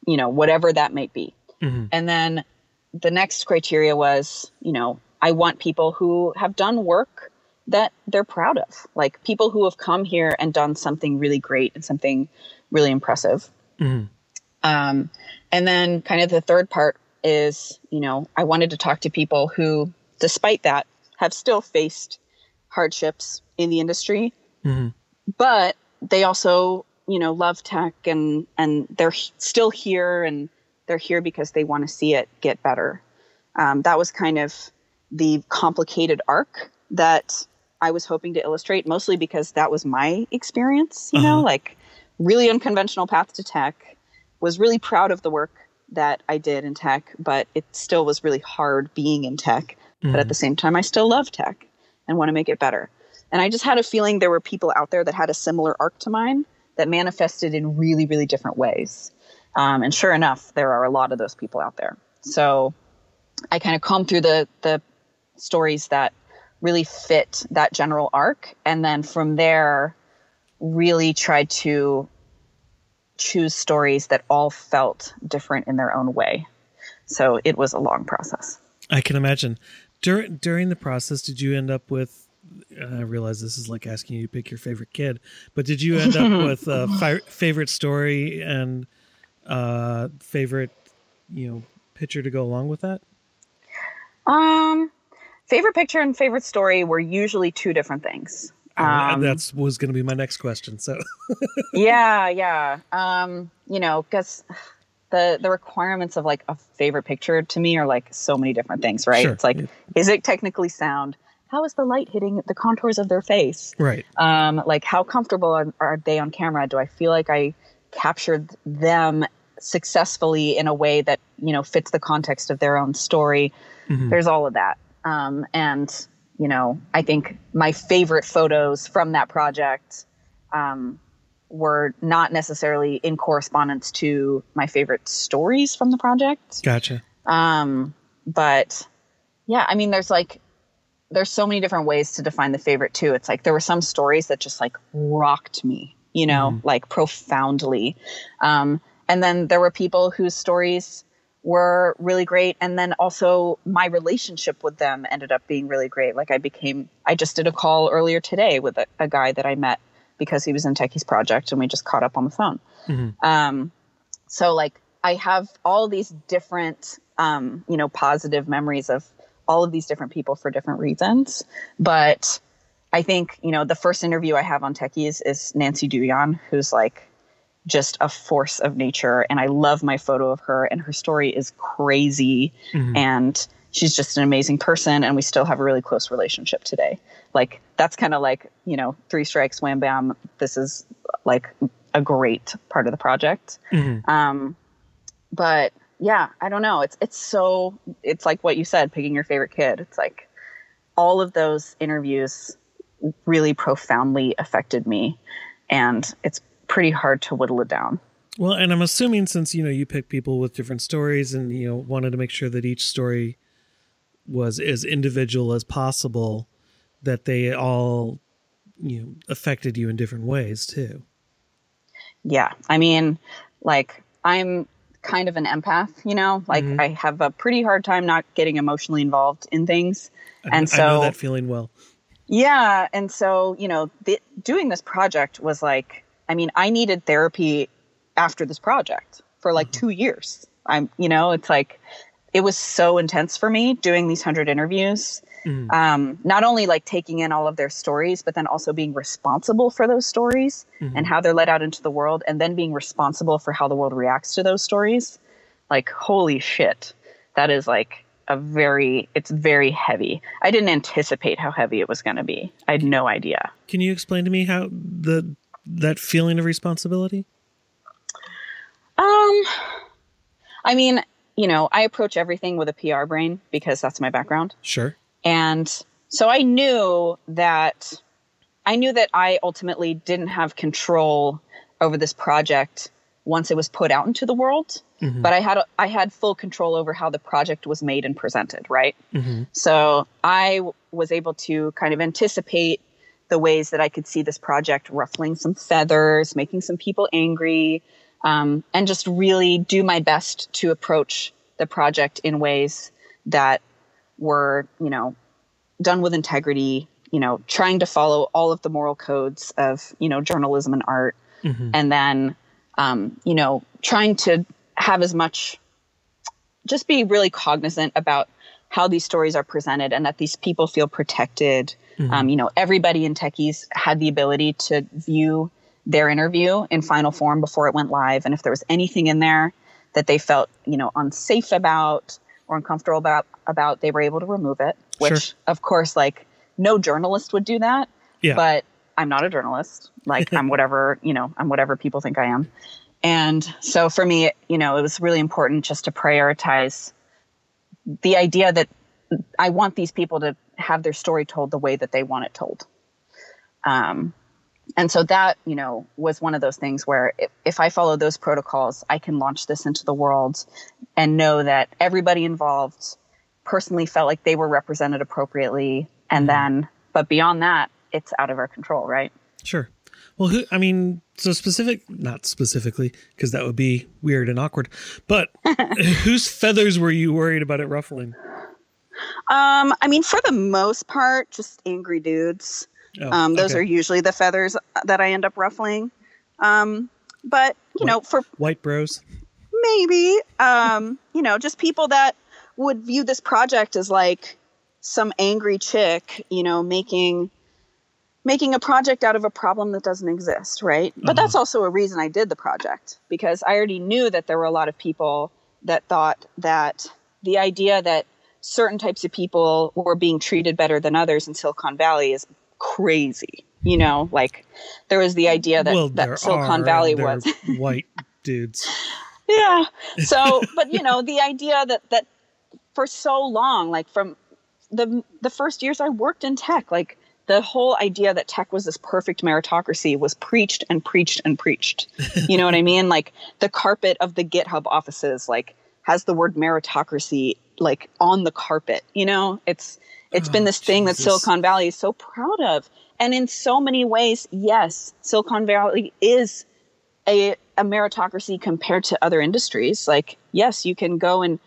you know, whatever that might be. Mm-hmm. And then the next criteria was, you know, I want people who have done work that they're proud of. Like people who have come here and done something really great and something really impressive. Mm-hmm. Um, and then, kind of the third part is, you know, I wanted to talk to people who, despite that, have still faced hardships in the industry, mm-hmm. but they also, you know, love tech and and they're still here and they're here because they want to see it get better. Um, that was kind of the complicated arc that I was hoping to illustrate, mostly because that was my experience, you uh-huh. know, like really unconventional path to tech. Was really proud of the work that I did in tech, but it still was really hard being in tech. Mm-hmm. But at the mm-hmm. same time, I still love tech and want to make it better. And I just had a feeling there were people out there that had a similar arc to mine that manifested in really, really different ways. Um, and sure enough, there are a lot of those people out there. So I kind of combed through the the stories that really fit that general arc. And then from there, really tried to choose stories that all felt different in their own way. So it was a long process. I can imagine. During during the process, did you end up with? I realize this is like asking you to pick your favorite kid, but did you end up with a fi- favorite story and uh, favorite, you know, picture to go along with that? Um, favorite picture and favorite story were usually two different things. Um, that's was going to be my next question. So, yeah, yeah. Um, you know, because the the requirements of like a favorite picture to me are like so many different things, right? Sure. It's like, yeah. is it technically sound? How is the light hitting the contours of their face? Right. Um, like, how comfortable are, are they on camera? Do I feel like I captured them successfully in a way that you know fits the context of their own story? Mm-hmm. There's all of that. Um, and you know, I think my favorite photos from that project um, were not necessarily in correspondence to my favorite stories from the project. Gotcha. Um, but yeah, I mean, there's like, there's so many different ways to define the favorite too. It's like there were some stories that just like rocked me, you know, mm. like profoundly. Um, and then there were people whose stories were really great. And then also my relationship with them ended up being really great. Like I became, I just did a call earlier today with a, a guy that I met because he was in Techie's project and we just caught up on the phone. Mm-hmm. Um, so like I have all these different, um, you know, positive memories of all of these different people for different reasons. But I think, you know, the first interview I have on Techies is Nancy Douyon, who's like, just a force of nature. And I love my photo of her, and her story is crazy. Mm-hmm. And she's just an amazing person. And we still have a really close relationship today. Like, that's kind of like, you know, three strikes, wham, bam. This is like a great part of the project. Mm-hmm. Um, but yeah, I don't know. It's, it's so, it's like what you said, picking your favorite kid. It's like all of those interviews really profoundly affected me. And it's pretty hard to whittle it down. Well, and I'm assuming since you know you pick people with different stories and you know wanted to make sure that each story was as individual as possible, that they all you know affected you in different ways too. Yeah, I mean, like I'm kind of an empath, you know, like mm-hmm. I have a pretty hard time not getting emotionally involved in things, I, and so I know that feeling well. Yeah, and so you know, the, doing this project was like I mean, I needed therapy after this project for like mm-hmm. two years. I'm, you know, it's like, it was so intense for me doing these hundred interviews. Mm. Um, not only like taking in all of their stories, but then also being responsible for those stories mm-hmm. and how they're let out into the world, and then being responsible for how the world reacts to those stories. Like, holy shit, that is like a very, it's very heavy. I didn't anticipate how heavy it was going to be. I had no idea. Can you explain to me how the that feeling of responsibility? Um, I mean, you know, I approach everything with a PR brain because that's my background. Sure. And so I knew that I knew that I ultimately didn't have control over this project once it was put out into the world, mm-hmm. but I had I had full control over how the project was made and presented, right? Mm-hmm. So I was able to kind of anticipate the ways that I could see this project ruffling some feathers, making some people angry, um, and just really do my best to approach the project in ways that were, you know, done with integrity, you know, trying to follow all of the moral codes of, you know, journalism and art. Mm-hmm. And then, um, you know, trying to have as much, just be really cognizant about how these stories are presented and that these people feel protected Mm-hmm. Um, you know, everybody in Techies had the ability to view their interview in final form before it went live. And if there was anything in there that they felt, you know, unsafe about or uncomfortable about, about they were able to remove it, which sure. of course, like no journalist would do that. Yeah. But I'm not a journalist. Like I'm whatever, you know, I'm whatever people think I am. And so for me, you know, it was really important just to prioritize the idea that I want these people to have their story told the way that they want it told. Um, and so that, you know, was one of those things where if, if I follow those protocols, I can launch this into the world and know that everybody involved personally felt like they were represented appropriately. And mm-hmm. then, but beyond that, it's out of our control, right? Sure. Well, who, I mean, so specific, not specifically, because that would be weird and awkward, but whose feathers were you worried about it ruffling? Um, I mean, for the most part, just angry dudes. Oh, um, those okay. are usually the feathers that I end up ruffling. Um, but you white, know, for white bros, maybe, um, you know, just people that would view this project as like some angry chick, you know, making making a project out of a problem that doesn't exist, right? But mm-hmm. that's also a reason I did the project because I already knew that there were a lot of people that thought that the idea that certain types of people were being treated better than others in Silicon Valley is crazy. You know, like there was the idea that, well, that Silicon are, Valley was white dudes. Yeah. So, but you know, the idea that that for so long, like from the the first years I worked in tech, like the whole idea that tech was this perfect meritocracy was preached and preached and preached. You know what I mean? Like the carpet of the GitHub offices, like has the word meritocracy like on the carpet. You know, it's it's oh, been this thing that Silicon Valley is so proud of. And in so many ways, yes, Silicon Valley is a, a meritocracy compared to other industries. Like, yes, you can go and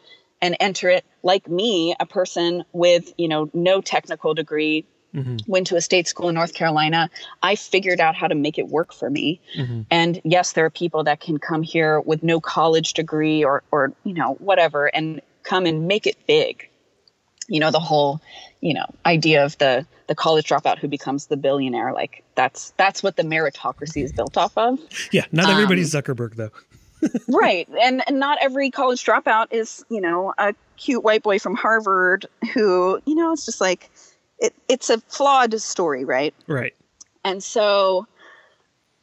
and enter it like me, a person with, you know, no technical degree, Mm-hmm. went to a state school in North Carolina. I figured out how to make it work for me. Mm-hmm. And yes, there are people that can come here with no college degree or, or, you know, whatever and come and make it big. You know, the whole, you know, idea of the, the college dropout who becomes the billionaire. Like that's, that's what the meritocracy is built off of. Yeah. Not everybody's um, Zuckerberg though. right. And, and not every college dropout is, you know, a cute white boy from Harvard who, you know, it's just like, it, it's a flawed story, right? Right. And so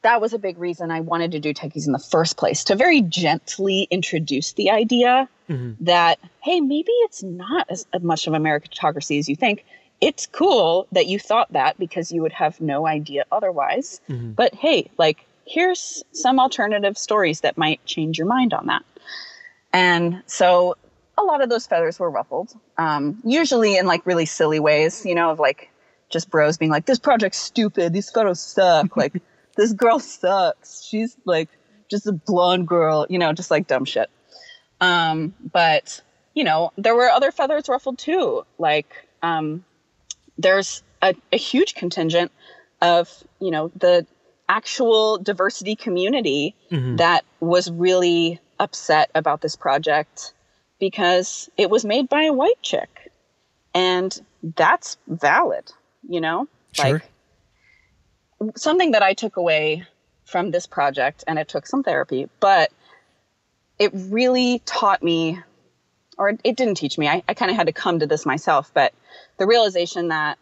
that was a big reason I wanted to do techies in the first place to very gently introduce the idea mm-hmm. that, hey, maybe it's not as, as much of a meritocracy as you think. It's cool that you thought that because you would have no idea otherwise. Mm-hmm. But hey, like, here's some alternative stories that might change your mind on that. And so a lot of those feathers were ruffled, um, usually in like really silly ways, you know, of like just bros being like, this project's stupid. These photos suck. like, this girl sucks. She's like just a blonde girl, you know, just like dumb shit. Um, but, you know, there were other feathers ruffled too. Like, um, there's a, a huge contingent of, you know, the actual diversity community mm-hmm. that was really upset about this project because it was made by a white chick. And that's valid, you know? Sure. Like something that I took away from this project, and it took some therapy, but it really taught me, or it didn't teach me, I, I kind of had to come to this myself, but the realization that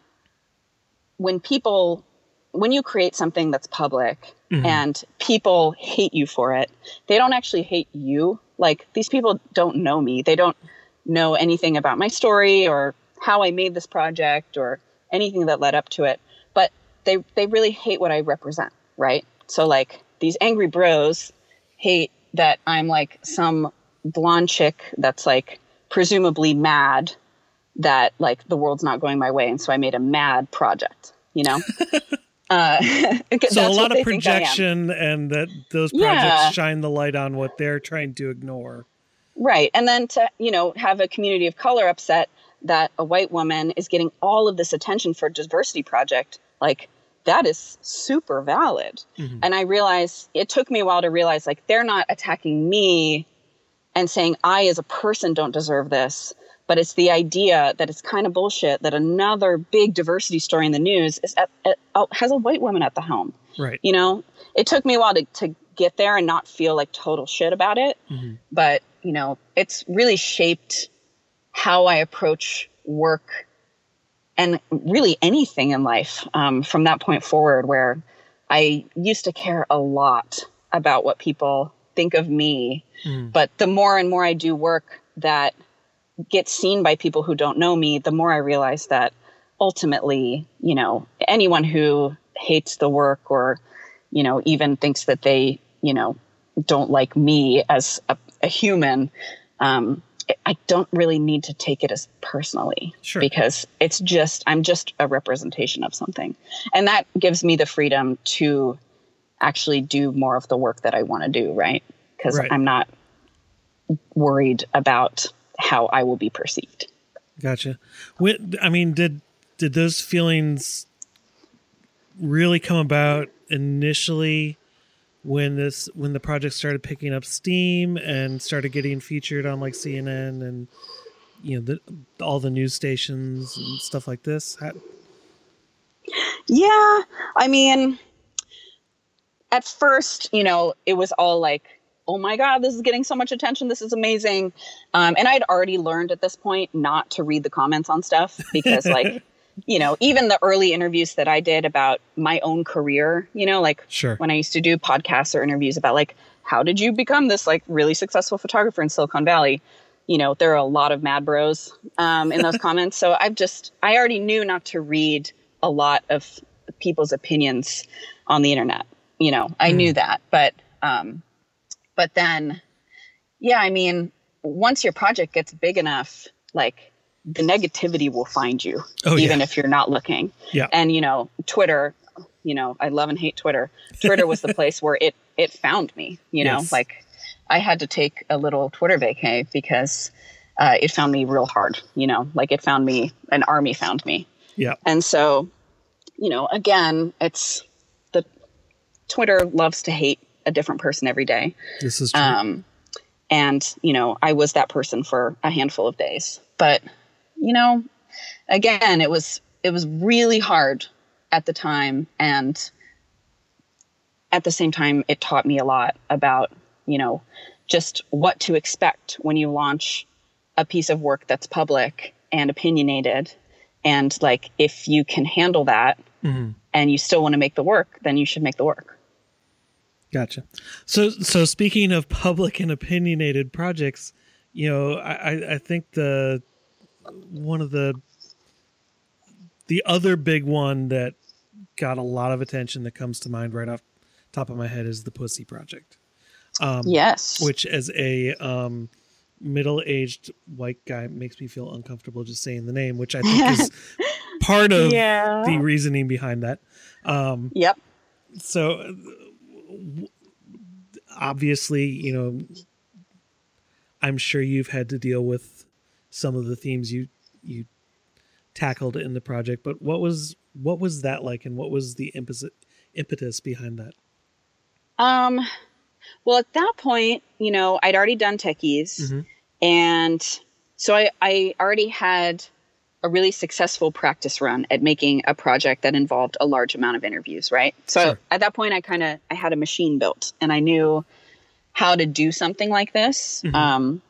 when people, when you create something that's public mm-hmm. and people hate you for it, they don't actually hate you like these people don't know me. They don't know anything about my story or how I made this project or anything that led up to it. But they they really hate what I represent, right? So like these angry bros hate that I'm like some blonde chick that's like presumably mad that like the world's not going my way and so I made a mad project, you know? Uh, so a lot of projection and that those projects yeah. shine the light on what they're trying to ignore. Right. And then to, you know, have a community of color upset that a white woman is getting all of this attention for a diversity project, like that is super valid. Mm-hmm. And I realize it took me a while to realize like they're not attacking me and saying I as a person don't deserve this but it's the idea that it's kind of bullshit that another big diversity story in the news is at, at, oh, has a white woman at the helm. Right. You know, it took me a while to, to get there and not feel like total shit about it. Mm-hmm. But, you know, it's really shaped how I approach work and really anything in life um, from that point forward, where I used to care a lot about what people think of me. Mm. But the more and more I do work that gets seen by people who don't know me, the more I realize that ultimately, you know, anyone who hates the work or, you know, even thinks that they, you know, don't like me as a, a human, um, I don't really need to take it as personally Sure. because it's just I'm just a representation of something, and that gives me the freedom to actually do more of the work that I want to do, right? Because Right. I'm not worried about how I will be perceived. Gotcha. When, I mean, did did those feelings really come about initially when this when the project started picking up steam and started getting featured on like CNN and you know the, all the news stations and stuff like this? How, Yeah, I mean, at first, you know, it was all like, "Oh my god, this is getting so much attention. This is amazing," um, and I'd already learned at this point not to read the comments on stuff because, like, you know, even the early interviews that I did about my own career, you know, like Sure. when I used to do podcasts or interviews about like how did you become this like really successful photographer in Silicon Valley, you know, there are a lot of mad bros um, in those comments. So I've just I already knew not to read a lot of people's opinions on the internet. You know, I knew that, but um, but then, yeah, I mean, once your project gets big enough, like the negativity will find you, Oh, even yeah. if you're not looking. Yeah. And you know, Twitter, you know, I love and hate Twitter. Twitter was the place where it it found me. You know, Yes. like I had to take a little Twitter vacay because uh, it found me real hard. You know, like it found me, an army found me. Yeah. And so, you know, again, it's the Twitter loves to hate a different person every day. This is true. Um, and, you know, I was that person for a handful of days. But, you know, again, it was it was really hard at the time and at the same time it taught me a lot about, you know, just what to expect when you launch a piece of work that's public and opinionated and like if you can handle that Mhm. and you still want to make the work, then you should make the work. Gotcha. So, so speaking of public and opinionated projects, you know, I, I- I think the one of the the other big one that got a lot of attention that comes to mind right off top of my head is the Pussy Project, um, Yes. which as a um, middle-aged white guy makes me feel uncomfortable just saying the name, which I think is part of yeah. the reasoning behind that. Um, Yep. so w- obviously you know i'm sure you've had to deal with some of the themes you you tackled in the project but what was what was that like and what was the impetus impetus behind that Um, well, at that point, you know, I'd already done techies, Mhm. and so I, I already had a really successful practice run at making a project that involved a large amount of interviews, right? So Sure. at that point, I kind of I had a machine built, and I knew how to do something like this. Mhm. Um,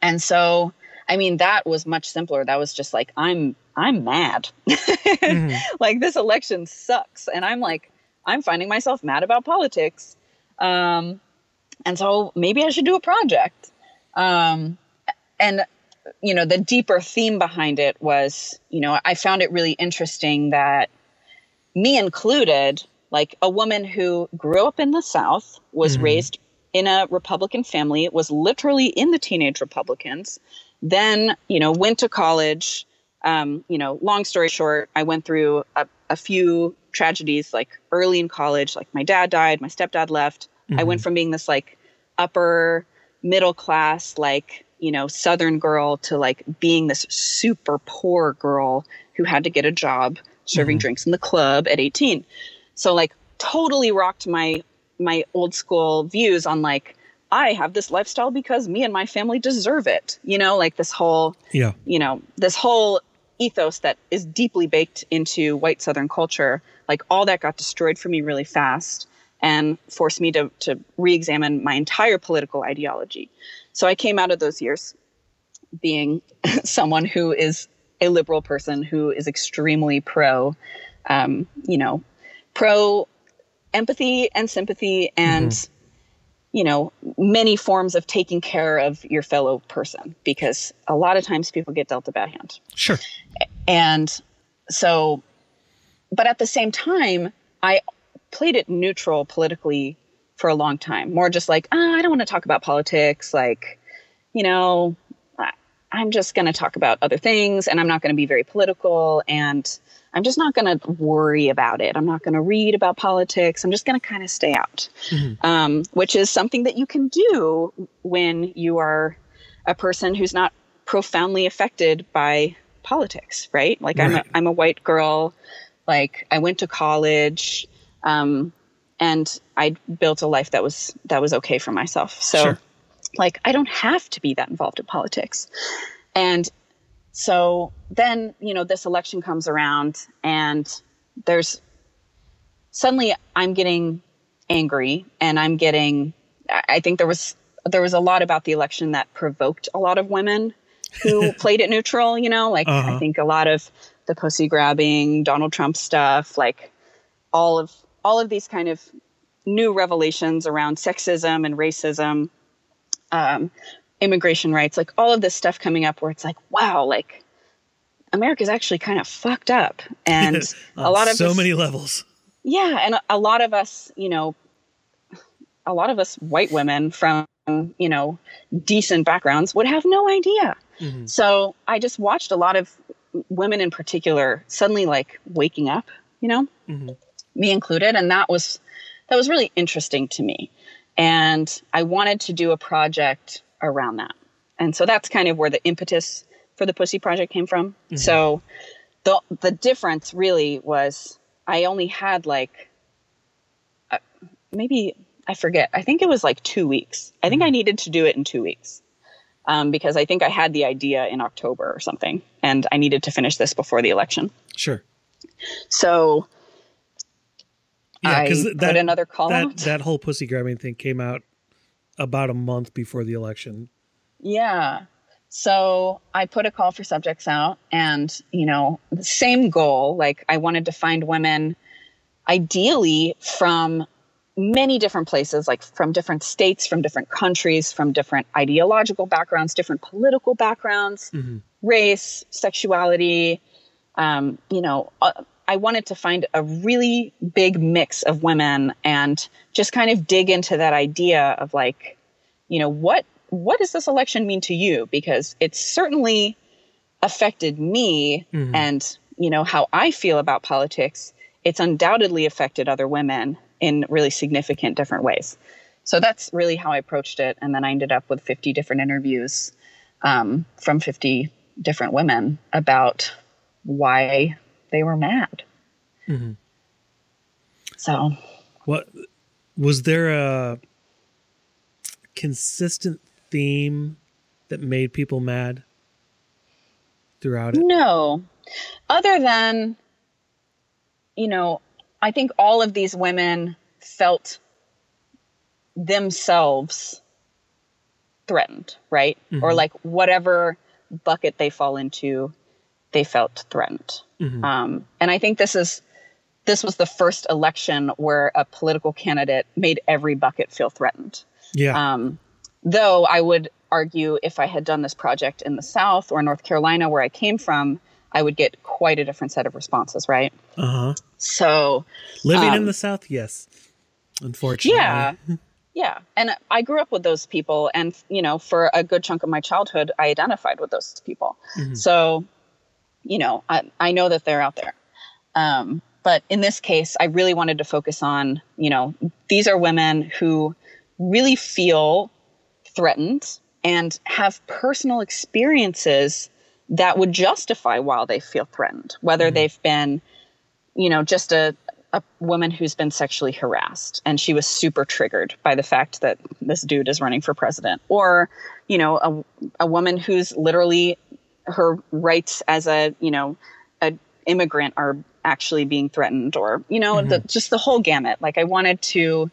and so, I mean, that was much simpler. That was just like I'm I'm mad. Mhm. like this election sucks and i'm like i'm finding myself mad about politics um, and so maybe i should do a project um, and you know the deeper theme behind it was you know i found it really interesting that me included like a woman who grew up in the south was Mhm. raised in a republican family was literally in the teenage republicans then you know went to college. Um, you know long story short i went through a, a few tragedies like early in college like my dad died my stepdad left. I went from being this like upper middle class like you know southern girl to like being this super poor girl who had to get a job serving Mhm. drinks in the club at 18 so like totally rocked my my old school views on like i have this lifestyle because me and my family deserve it you know like this whole yeah. you know this whole ethos that is deeply baked into white southern culture like all that got destroyed for me really fast and forced me to to re-examine my entire political ideology so i came out of those years being someone who is a liberal person who is extremely pro um, you know pro empathy and sympathy and you know many forms of taking care of your fellow person because a lot of times people get dealt a bad hand. Sure. And so but at the same time i played it neutral politically for a long time more just like ah, i don't want to talk about politics like you know I'm just going to talk about other things and I'm not going to be very political and I'm just not going to worry about it. I'm not going to read about politics. I'm just going to kind of stay out, mm-hmm. um, which is something that you can do when you are a person who's not profoundly affected by politics, right? Like right. I'm, a, I'm a white girl. Like I went to college, um, and I built a life that was that was okay for myself. So, sure. like I don't have to be that involved in politics, and so then, you know, this election comes around and there's suddenly I'm getting angry and I'm getting I think there was there was a lot about the election that provoked a lot of women who played it neutral, you know, like uh-huh. I think a lot of the pussy grabbing, Donald Trump stuff, like all of all of these kind of new revelations around sexism and racism um, immigration rights, like all of this stuff coming up where it's like, wow, like America's actually kind of fucked up. And a lot of so us, many levels. Yeah. And a lot of us, you know, a lot of us white women from, you know, decent backgrounds would have no idea. Mm-hmm. So I just watched a lot of women in particular suddenly like waking up, you know, mm-hmm. Me included. And that was, that was really interesting to me. And I wanted to do a project around that. And so that's kind of where the impetus for the Pussy Project came from. Mm-hmm. So the the difference really was I only had like uh, maybe I forget. I think it was like two weeks. I think mm-hmm. I needed to do it in two weeks um, because I think I had the idea in October or something, and I needed to finish this before the election. Sure. So yeah, because that another call that, out. that whole pussy grabbing thing came out about a month before the election. Yeah. So I put a call for subjects out and, you know, the same goal. Like I wanted to find women ideally from many different places, like from different states, from different countries, from different ideological backgrounds, different political backgrounds, mm-hmm. race, sexuality. Um, you know, uh, I wanted to find a really big mix of women and just kind of dig into that idea of like, you know, what what does this election mean to you? Because it's certainly affected me mm-hmm. and, you know, how I feel about politics. It's undoubtedly affected other women in really significant different ways. So that's really how I approached it. And then I ended up with 50 different interviews um, from 50 different women about why they were mad. Mm-hmm. So, what was there a consistent theme that made people mad throughout it? No. Other than, you know, I think all of these women felt themselves threatened, right? Mm-hmm. Or like whatever bucket they fall into, they felt threatened. Mm-hmm. Um, and I think this is this was the first election where a political candidate made every bucket feel threatened. Yeah. Um, Though I would argue if I had done this project in the South or North Carolina, where I came from, I would get quite a different set of responses, right? Uh huh. So, living um, in the South, yes, unfortunately. Yeah. Yeah. And I grew up with those people. And, you know, for a good chunk of my childhood, I identified with those people. Mm-hmm. So, you know, I, I know that they're out there. Um, but in this case, I really wanted to focus on, you know, these are women who really feel threatened and have personal experiences that would justify why they feel threatened, whether mm-hmm. they've been, you know, just a, a woman who's been sexually harassed and she was super triggered by the fact that this dude is running for president, or, you know, a, a woman who's literally her rights as a, you know, a immigrant are actually being threatened, or, you know, mm-hmm. the, just the whole gamut. Like I wanted to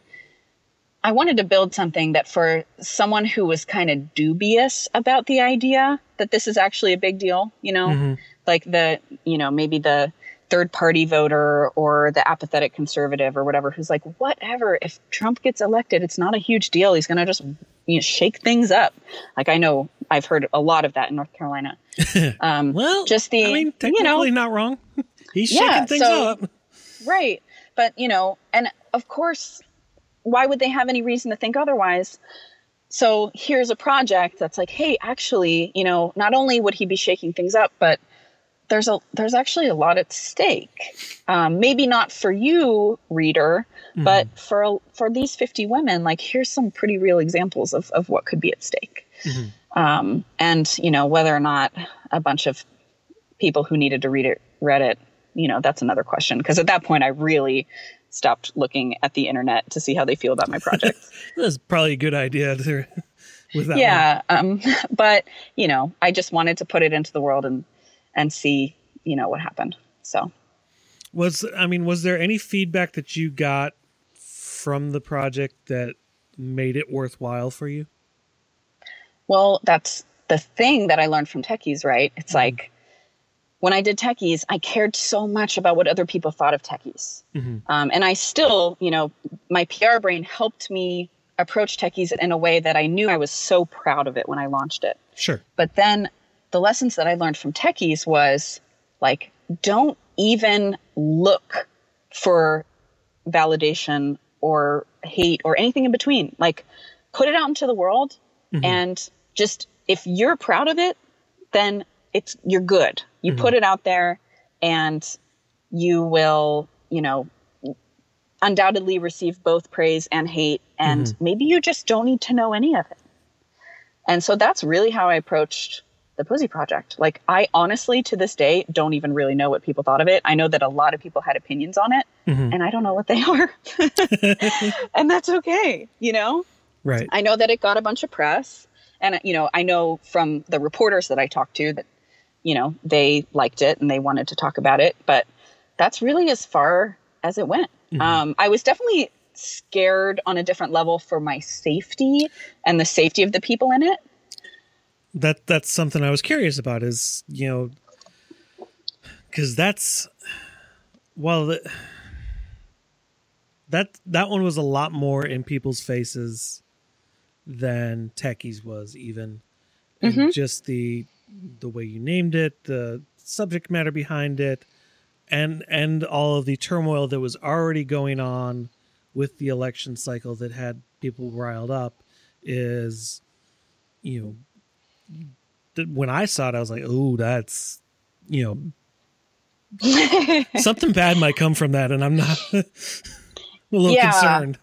I wanted to build something that for someone who was kind of dubious about the idea that this is actually a big deal, you know, mm-hmm. like the, you know, maybe the third party voter or the apathetic conservative or whatever who's like, whatever, if Trump gets elected, it's not a huge deal. He's going to just you know, shake things up. Like I know I've heard a lot of that in North Carolina. Um, well, just the, I mean, technically you know, not wrong. He's shaking yeah, things so, up. Right. But, you know, and of course, why would they have any reason to think otherwise? so here's a project that's like, hey, actually, you know, not only would he be shaking things up, but there's a there's actually a lot at stake. Um, maybe not for you, reader, mm-hmm. but for for these 50 women, like here's some pretty real examples of of what could be at stake. Mm-hmm. Um, and you know whether or not a bunch of people who needed to read it read it, you know, that's another question. Because at that point, I really stopped looking at the internet to see how they feel about my project. That's probably a good idea to, with that. Yeah. Um, but you know, I just wanted to put it into the world and, and see, you know, what happened. So was, I mean, was there any feedback that you got from the project that made it worthwhile for you? Well, that's the thing that I learned from techies, right? It's mm-hmm. like when I did techies, I cared so much about what other people thought of techies. Mm-hmm. Um, and I still, you know, my PR brain helped me approach techies in a way that I knew I was so proud of it when I launched it. Sure. But then the lessons that I learned from techies was like, don't even look for validation or hate or anything in between. Like, put it out into the world mm-hmm. and just if you're proud of it, then it's you're good. You mm-hmm. put it out there and you will, you know, undoubtedly receive both praise and hate and mm-hmm. maybe you just don't need to know any of it. And so that's really how I approached the Pussy Project. Like I honestly to this day don't even really know what people thought of it. I know that a lot of people had opinions on it mm-hmm. and I don't know what they are. and that's okay, you know? Right. I know that it got a bunch of press and you know, I know from the reporters that I talked to that you know, they liked it and they wanted to talk about it. But that's really as far as it went. Mm-hmm. Um, I was definitely scared on a different level for my safety and the safety of the people in it. That that's something I was curious about. Is you know, because that's well, that that one was a lot more in people's faces than techies was even. Mm-hmm. just the the way you named it, the subject matter behind it, and and all of the turmoil that was already going on with the election cycle that had people riled up is you know when I saw it I was like, "Oh, that's you know something bad might come from that and I'm not a little yeah. concerned."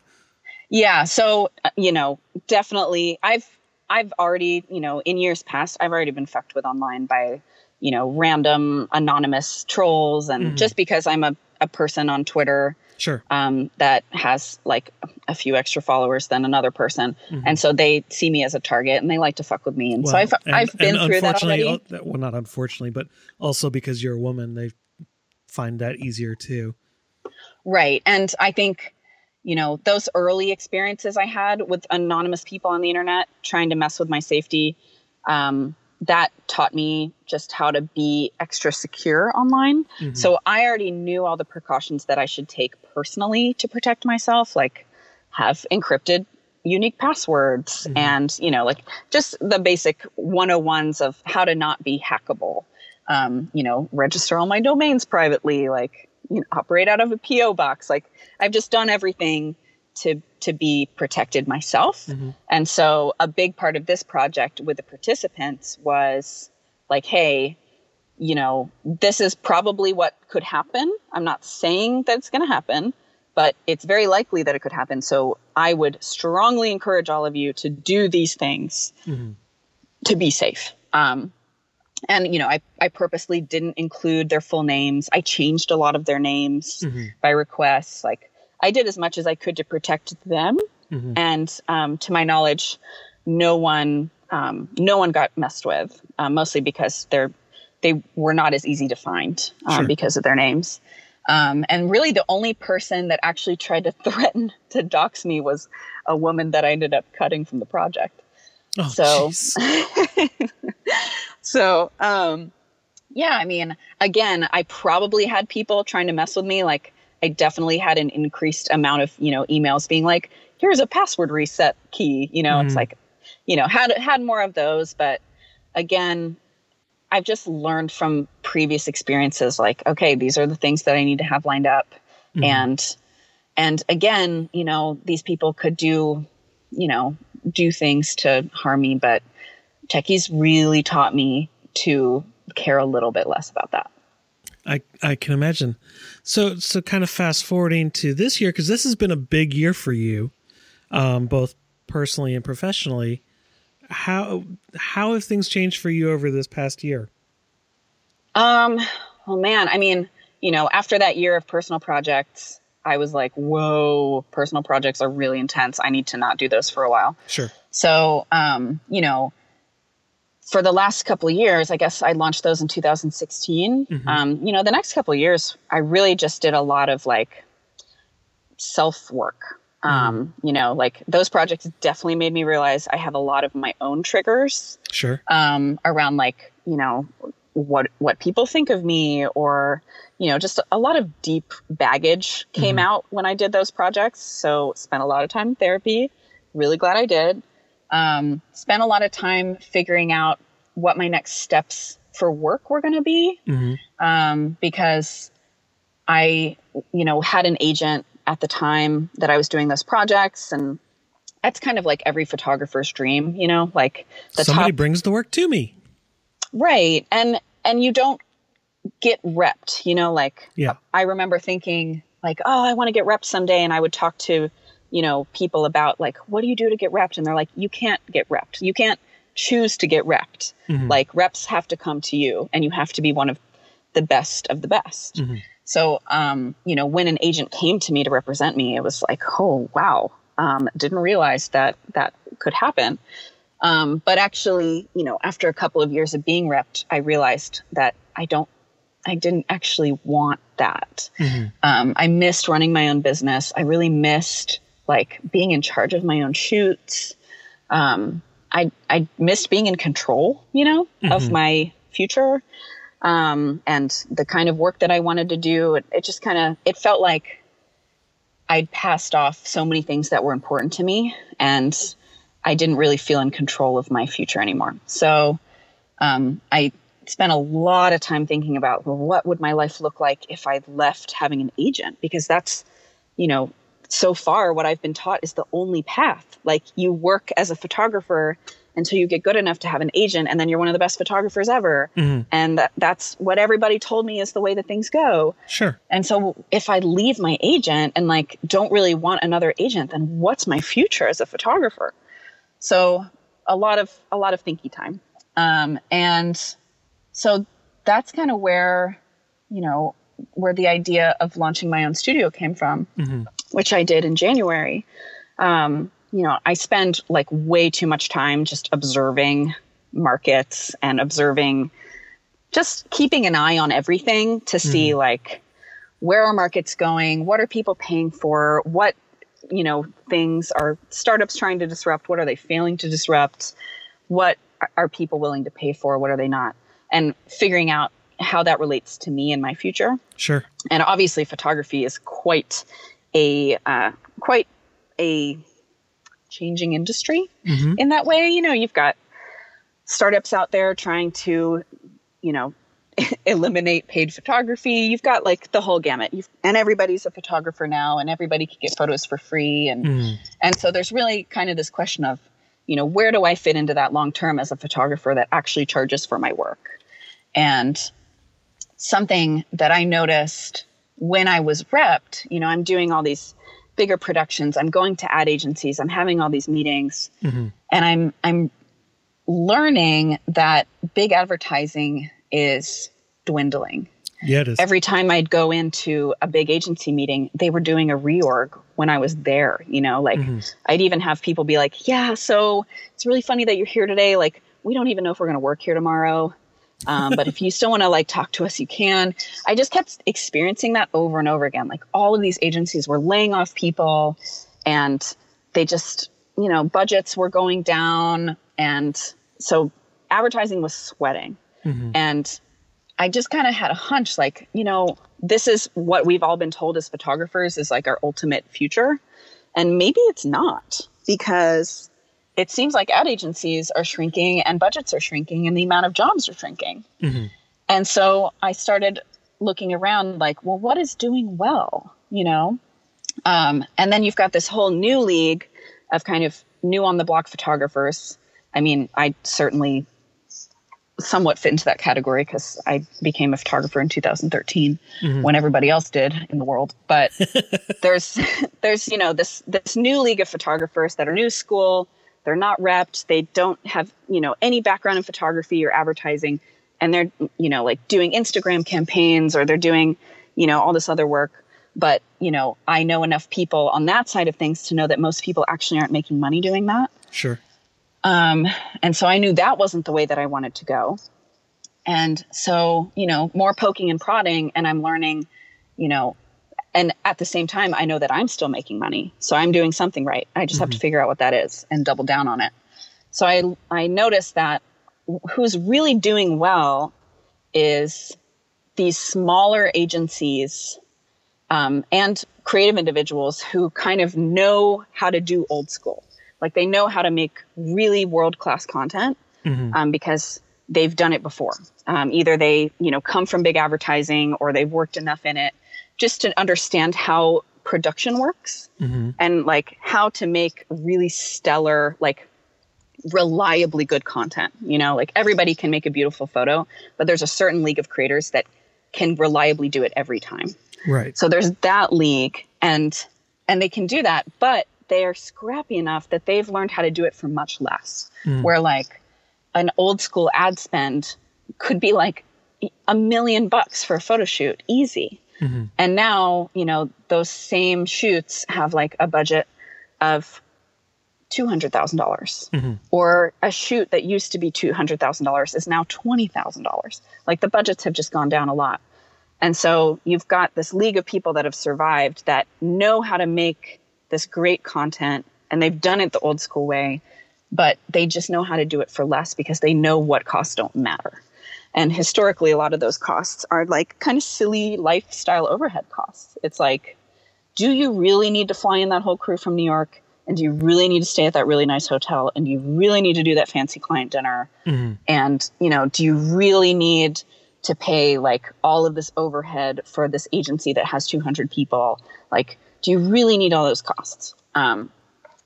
Yeah, so uh, you know, definitely I've I've already, you know, in years past, I've already been fucked with online by, you know, random anonymous trolls. And mm-hmm. just because I'm a, a person on Twitter sure. um, that has like a few extra followers than another person. Mm-hmm. And so they see me as a target and they like to fuck with me. And well, so I've, and, I've been through that already. Well, not unfortunately, but also because you're a woman, they find that easier too. Right. And I think you know, those early experiences I had with anonymous people on the internet trying to mess with my safety, um, that taught me just how to be extra secure online. Mm-hmm. So I already knew all the precautions that I should take personally to protect myself, like have encrypted unique passwords mm-hmm. and, you know, like just the basic 101s of how to not be hackable. Um, you know, register all my domains privately, like you know, operate out of a PO box. Like I've just done everything to to be protected myself. Mm-hmm. And so a big part of this project with the participants was like, hey, you know, this is probably what could happen. I'm not saying that it's going to happen, but it's very likely that it could happen. So I would strongly encourage all of you to do these things mm-hmm. to be safe. Um, and you know I, I purposely didn't include their full names i changed a lot of their names mm-hmm. by request like i did as much as i could to protect them mm-hmm. and um, to my knowledge no one um, no one got messed with uh, mostly because they're they were not as easy to find um, sure. because of their names um, and really the only person that actually tried to threaten to dox me was a woman that i ended up cutting from the project oh, so so, um, yeah, I mean, again, I probably had people trying to mess with me. Like, I definitely had an increased amount of, you know, emails being like, here's a password reset key. You know, mm. it's like, you know, had had more of those, but again, I've just learned from previous experiences like, okay, these are the things that I need to have lined up. Mm. And and again, you know, these people could do, you know, do things to harm me, but techies really taught me to care a little bit less about that. I I can imagine. So so kind of fast forwarding to this year because this has been a big year for you, um, both personally and professionally. How how have things changed for you over this past year? Um. Well, man. I mean, you know, after that year of personal projects, I was like, whoa, personal projects are really intense. I need to not do those for a while. Sure. So, um, you know, for the last couple of years, I guess I launched those in 2016. Mm-hmm. Um, you know, the next couple of years, I really just did a lot of like self work. Um, mm-hmm. You know, like those projects definitely made me realize I have a lot of my own triggers. Sure. Um, around like, you know, what what people think of me or you know just a lot of deep baggage came mm-hmm. out when i did those projects so spent a lot of time in therapy really glad i did um, spent a lot of time figuring out what my next steps for work were going to be mm-hmm. um, because I, you know, had an agent at the time that I was doing those projects and that's kind of like every photographer's dream, you know, like somebody top, brings the work to me. Right. And and you don't get repped, you know, like yeah. I remember thinking like, oh, I want to get repped someday and I would talk to you know, people about like, what do you do to get repped? And they're like, you can't get repped. You can't choose to get repped. Mm-hmm. Like reps have to come to you and you have to be one of the best of the best. Mm-hmm. So, um, you know, when an agent came to me to represent me, it was like, oh, wow. Um, didn't realize that that could happen. Um, but actually, you know, after a couple of years of being repped, I realized that I don't, I didn't actually want that. Mm-hmm. Um, I missed running my own business. I really missed like being in charge of my own shoots. Um, I I missed being in control, you know, mm-hmm. of my future um, and the kind of work that I wanted to do. It, it just kind of it felt like I'd passed off so many things that were important to me, and I didn't really feel in control of my future anymore. So um, I spent a lot of time thinking about well, what would my life look like if I left having an agent because that's you know so far what I've been taught is the only path. Like you work as a photographer until you get good enough to have an agent and then you're one of the best photographers ever. Mm-hmm. And that, that's what everybody told me is the way that things go. Sure. And so if I leave my agent and like don't really want another agent, then what's my future as a photographer? So a lot of a lot of thinky time. Um, and so that's kind of where, you know, where the idea of launching my own studio came from. Mm-hmm. which I did in January, um, you know, I spend like way too much time just observing markets and observing, just keeping an eye on everything to see mm. like where are markets going, what are people paying for, what you know things are startups trying to disrupt, what are they failing to disrupt, what are people willing to pay for, what are they not, and figuring out how that relates to me and my future. Sure. And obviously, photography is quite a uh, quite a changing industry mm-hmm. in that way. You know, you've got startups out there trying to, you know, eliminate paid photography. You've got like the whole gamut. You've, and everybody's a photographer now, and everybody can get photos for free. And mm. and so there's really kind of this question of, you know, where do I fit into that long term as a photographer that actually charges for my work? And something that I noticed when I was repped, you know, I'm doing all these bigger productions. I'm going to ad agencies. I'm having all these meetings, mm-hmm. and I'm I'm learning that big advertising is dwindling. Yeah, it is. Every time I'd go into a big agency meeting, they were doing a reorg when I was there. You know, like mm-hmm. I'd even have people be like, "Yeah, so it's really funny that you're here today. Like, we don't even know if we're going to work here tomorrow." Um, but if you still want to like talk to us, you can. I just kept experiencing that over and over again. Like all of these agencies were laying off people and they just, you know, budgets were going down. And so advertising was sweating. Mm-hmm. And I just kind of had a hunch like, you know, this is what we've all been told as photographers is like our ultimate future. And maybe it's not because it seems like ad agencies are shrinking and budgets are shrinking and the amount of jobs are shrinking. Mm-hmm. And so I started looking around like, well, what is doing well, you know? Um, and then you've got this whole new league of kind of new on the block photographers. I mean, I certainly somewhat fit into that category because I became a photographer in 2013 mm-hmm. when everybody else did in the world. But there's there's you know this this new league of photographers that are new school. They're not repped. They don't have you know any background in photography or advertising, and they're you know like doing Instagram campaigns or they're doing you know all this other work. But you know I know enough people on that side of things to know that most people actually aren't making money doing that. Sure. Um, and so I knew that wasn't the way that I wanted to go. And so, you know, more poking and prodding, and I'm learning, you know, and at the same time, I know that I'm still making money. So I'm doing something right. I just mm-hmm. have to mm-hmm. figure out what that is and double down on it. So I, I noticed that who's really doing well is these smaller agencies um, and creative individuals who kind of know how to do old school. Like they know how to make really world class content mm-hmm. um, because they've done it before. Um, either they, you know, come from big advertising or they've worked enough in it just to understand how production works mm-hmm. and like how to make really stellar, like reliably good content. You know, like everybody can make a beautiful photo, but there's a certain league of creators that can reliably do it every time. Right. So there's that league and and they can do that, but they are scrappy enough that they've learned how to do it for much less. Mm. Where like an old school ad spend could be like a million bucks for a photo shoot, easy. Mm-hmm. And now, you know, those same shoots have like a budget of $200,000. Mm-hmm. Or a shoot that used to be $200,000 is now $20,000. Like the budgets have just gone down a lot. And so you've got this league of people that have survived that know how to make this great content and they've done it the old school way, but they just know how to do it for less because they know what costs don't matter. And historically, a lot of those costs are like kind of silly lifestyle overhead costs. It's like, do you really need to fly in that whole crew from New York? And do you really need to stay at that really nice hotel? And do you really need to do that fancy client dinner? Mm-hmm. And, you know, do you really need to pay like all of this overhead for this agency that has 200 people? Like, do you really need all those costs? Um,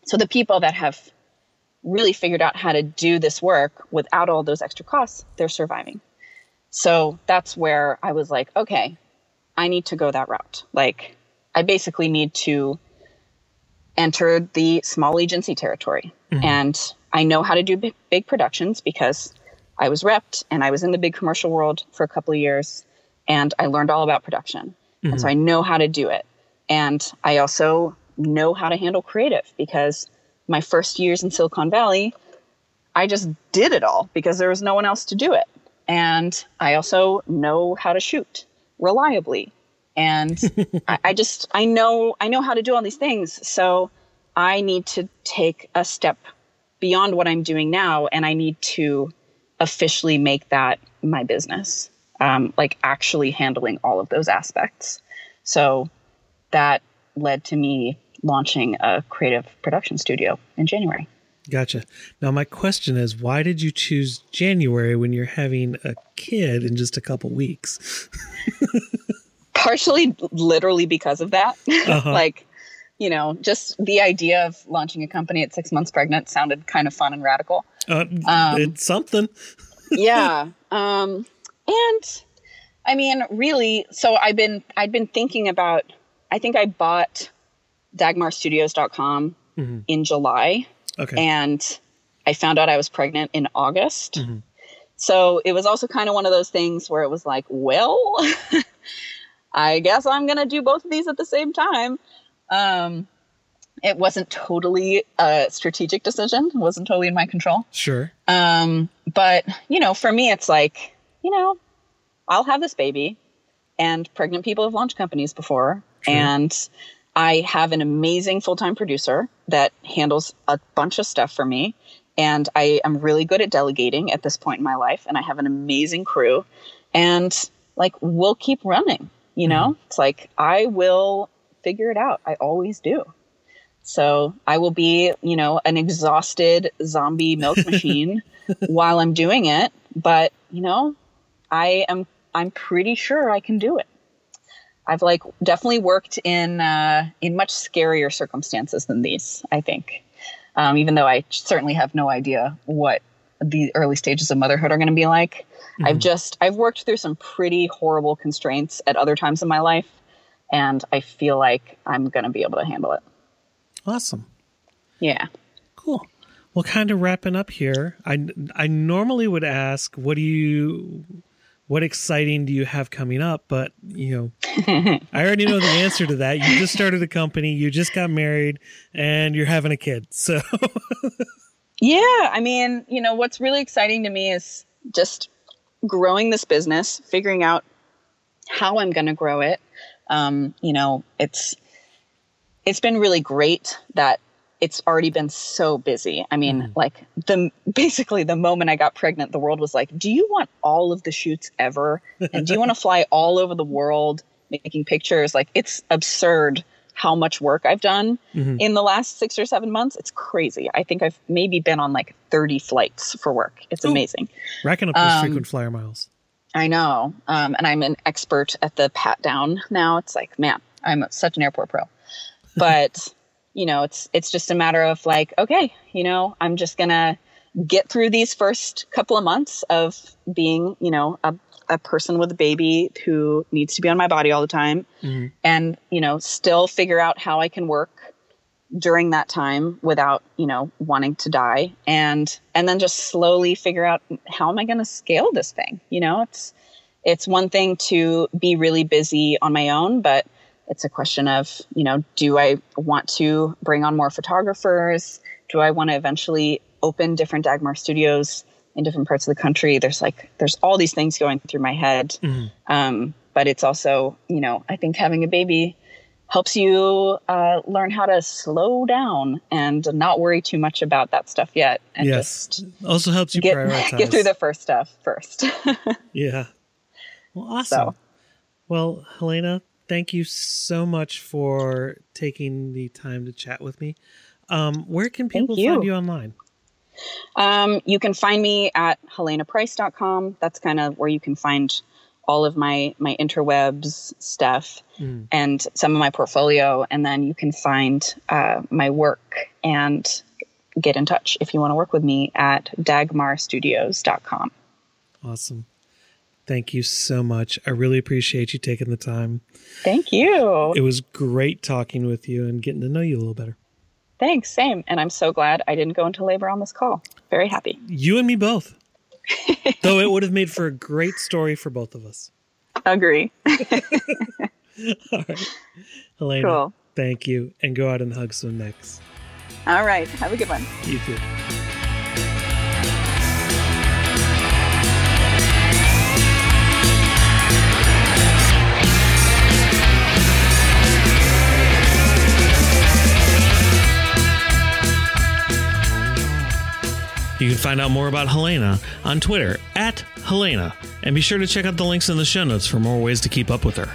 so the people that have really figured out how to do this work without all those extra costs, they're surviving. So that's where I was like, okay, I need to go that route. Like, I basically need to enter the small agency territory. Mm-hmm. And I know how to do big, big, productions because I was repped and I was in the big commercial world for a couple of years and I learned all about production. Mm-hmm. And so. I know how to do it. And I also know how to handle creative because my first years in Silicon Valley, I just did it all because there was no one else to do it. And I also know how to shoot reliably. And I, I just, I know, I know how to do all these things. So I need to take a step beyond what I'm doing now. And I need to officially make that my business, um, like actually handling all of those aspects. So that led to me launching a creative production studio in January. Gotcha. Now, my question is why did you choose January when you're having a kid in just a couple weeks? Partially, literally because of that. Uh-huh. like, you know, just the idea of launching a company at six months pregnant sounded kind of fun and radical. Uh, um, it's something. yeah. Um, and I mean, really, so I've been, I'd been thinking about I think I bought dagmarstudios.com mm-hmm. in July. Okay. And I found out I was pregnant in August. Mm-hmm. So it was also kind of one of those things where it was like, well, I guess I'm going to do both of these at the same time. Um, it wasn't totally a strategic decision. It wasn't totally in my control. Sure. Um, but, you know, for me, it's like, you know, I'll have this baby. And pregnant people have launched companies before. And I have an amazing full time producer that handles a bunch of stuff for me. And I am really good at delegating at this point in my life. And I have an amazing crew. And like, we'll keep running, you know? Mm-hmm. It's like, I will figure it out. I always do. So I will be, you know, an exhausted zombie milk machine while I'm doing it. But, you know, I am, I'm pretty sure I can do it. I've like definitely worked in uh, in much scarier circumstances than these. I think, Um, even though I certainly have no idea what the early stages of motherhood are going to be like. Mm-hmm. I've just I've worked through some pretty horrible constraints at other times in my life, and I feel like I'm going to be able to handle it. Awesome. Yeah. Cool. Well, kind of wrapping up here. I I normally would ask, what do you what exciting do you have coming up? But you know, I already know the answer to that. You just started a company, you just got married, and you're having a kid. So Yeah, I mean, you know, what's really exciting to me is just growing this business, figuring out how I'm going to grow it. Um, you know, it's it's been really great that it's already been so busy. I mean, mm. like the basically the moment I got pregnant, the world was like, "Do you want all of the shoots ever? And do you want to fly all over the world making pictures?" Like it's absurd how much work I've done mm-hmm. in the last six or seven months. It's crazy. I think I've maybe been on like 30 flights for work. It's Ooh, amazing. Racking up those um, frequent flyer miles. I know. Um, and I'm an expert at the pat down now. It's like, man, I'm such an airport pro. But, you know, it's it's just a matter of like, okay, you know, I'm just gonna get through these first couple of months of being, you know, a a person with a baby who needs to be on my body all the time mm-hmm. and you know still figure out how i can work during that time without you know wanting to die and and then just slowly figure out how am i going to scale this thing you know it's it's one thing to be really busy on my own but it's a question of you know do i want to bring on more photographers do i want to eventually open different dagmar studios in different parts of the country. There's like there's all these things going through my head, mm-hmm. um, but it's also you know I think having a baby helps you uh, learn how to slow down and not worry too much about that stuff yet. And yes, just also helps you get, prioritize. get through the first stuff first. yeah. Well, awesome. So. Well, Helena, thank you so much for taking the time to chat with me. Um, where can people you. find you online? Um, you can find me at helenaprice.com. That's kind of where you can find all of my my interwebs stuff mm. and some of my portfolio, and then you can find uh, my work and get in touch if you want to work with me at dagmarstudios.com. Awesome. Thank you so much. I really appreciate you taking the time. Thank you. It was great talking with you and getting to know you a little better. Thanks, same. And I'm so glad I didn't go into labor on this call. Very happy. You and me both. Though it would have made for a great story for both of us. Agree. All right. Helena, cool. thank you. And go out and hug some necks. All right. Have a good one. You too. You can find out more about Helena on Twitter at Helena, and be sure to check out the links in the show notes for more ways to keep up with her.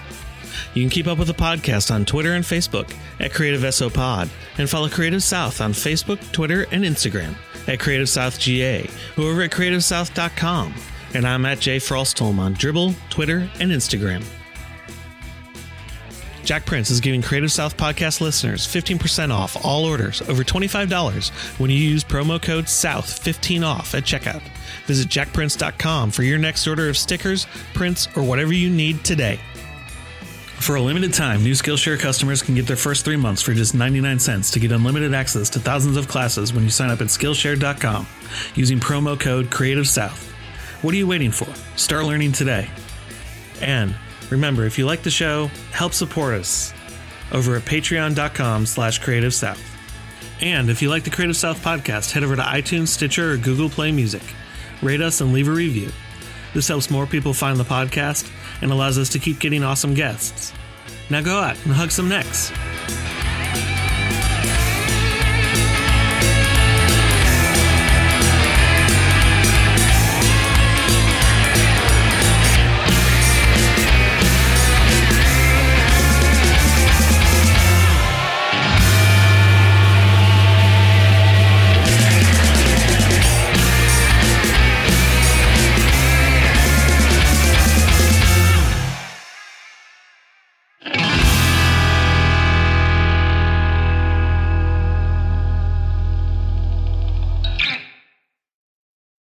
You can keep up with the podcast on Twitter and Facebook at Creative SO Pod, and follow Creative South on Facebook, Twitter, and Instagram at Creative South GA, who over at CreativeSouth.com. And I'm at Jay Frostholm on Dribbble, Twitter, and Instagram. Jakprints is giving Creative South podcast listeners 15% off all orders over $25 when you use promo code SOUTH15 off at checkout. Visit jakprints.com for your next order of stickers, prints, or whatever you need today. For a limited time, new Skillshare customers can get their first three months for just 99 cents to get unlimited access to thousands of classes when you sign up at Skillshare.com using promo code Creative South. What are you waiting for? Start learning today. And Remember, if you like the show, help support us over at patreon.com slash creative south. And if you like the Creative South podcast, head over to iTunes, Stitcher, or Google Play Music. Rate us and leave a review. This helps more people find the podcast and allows us to keep getting awesome guests. Now go out and hug some necks.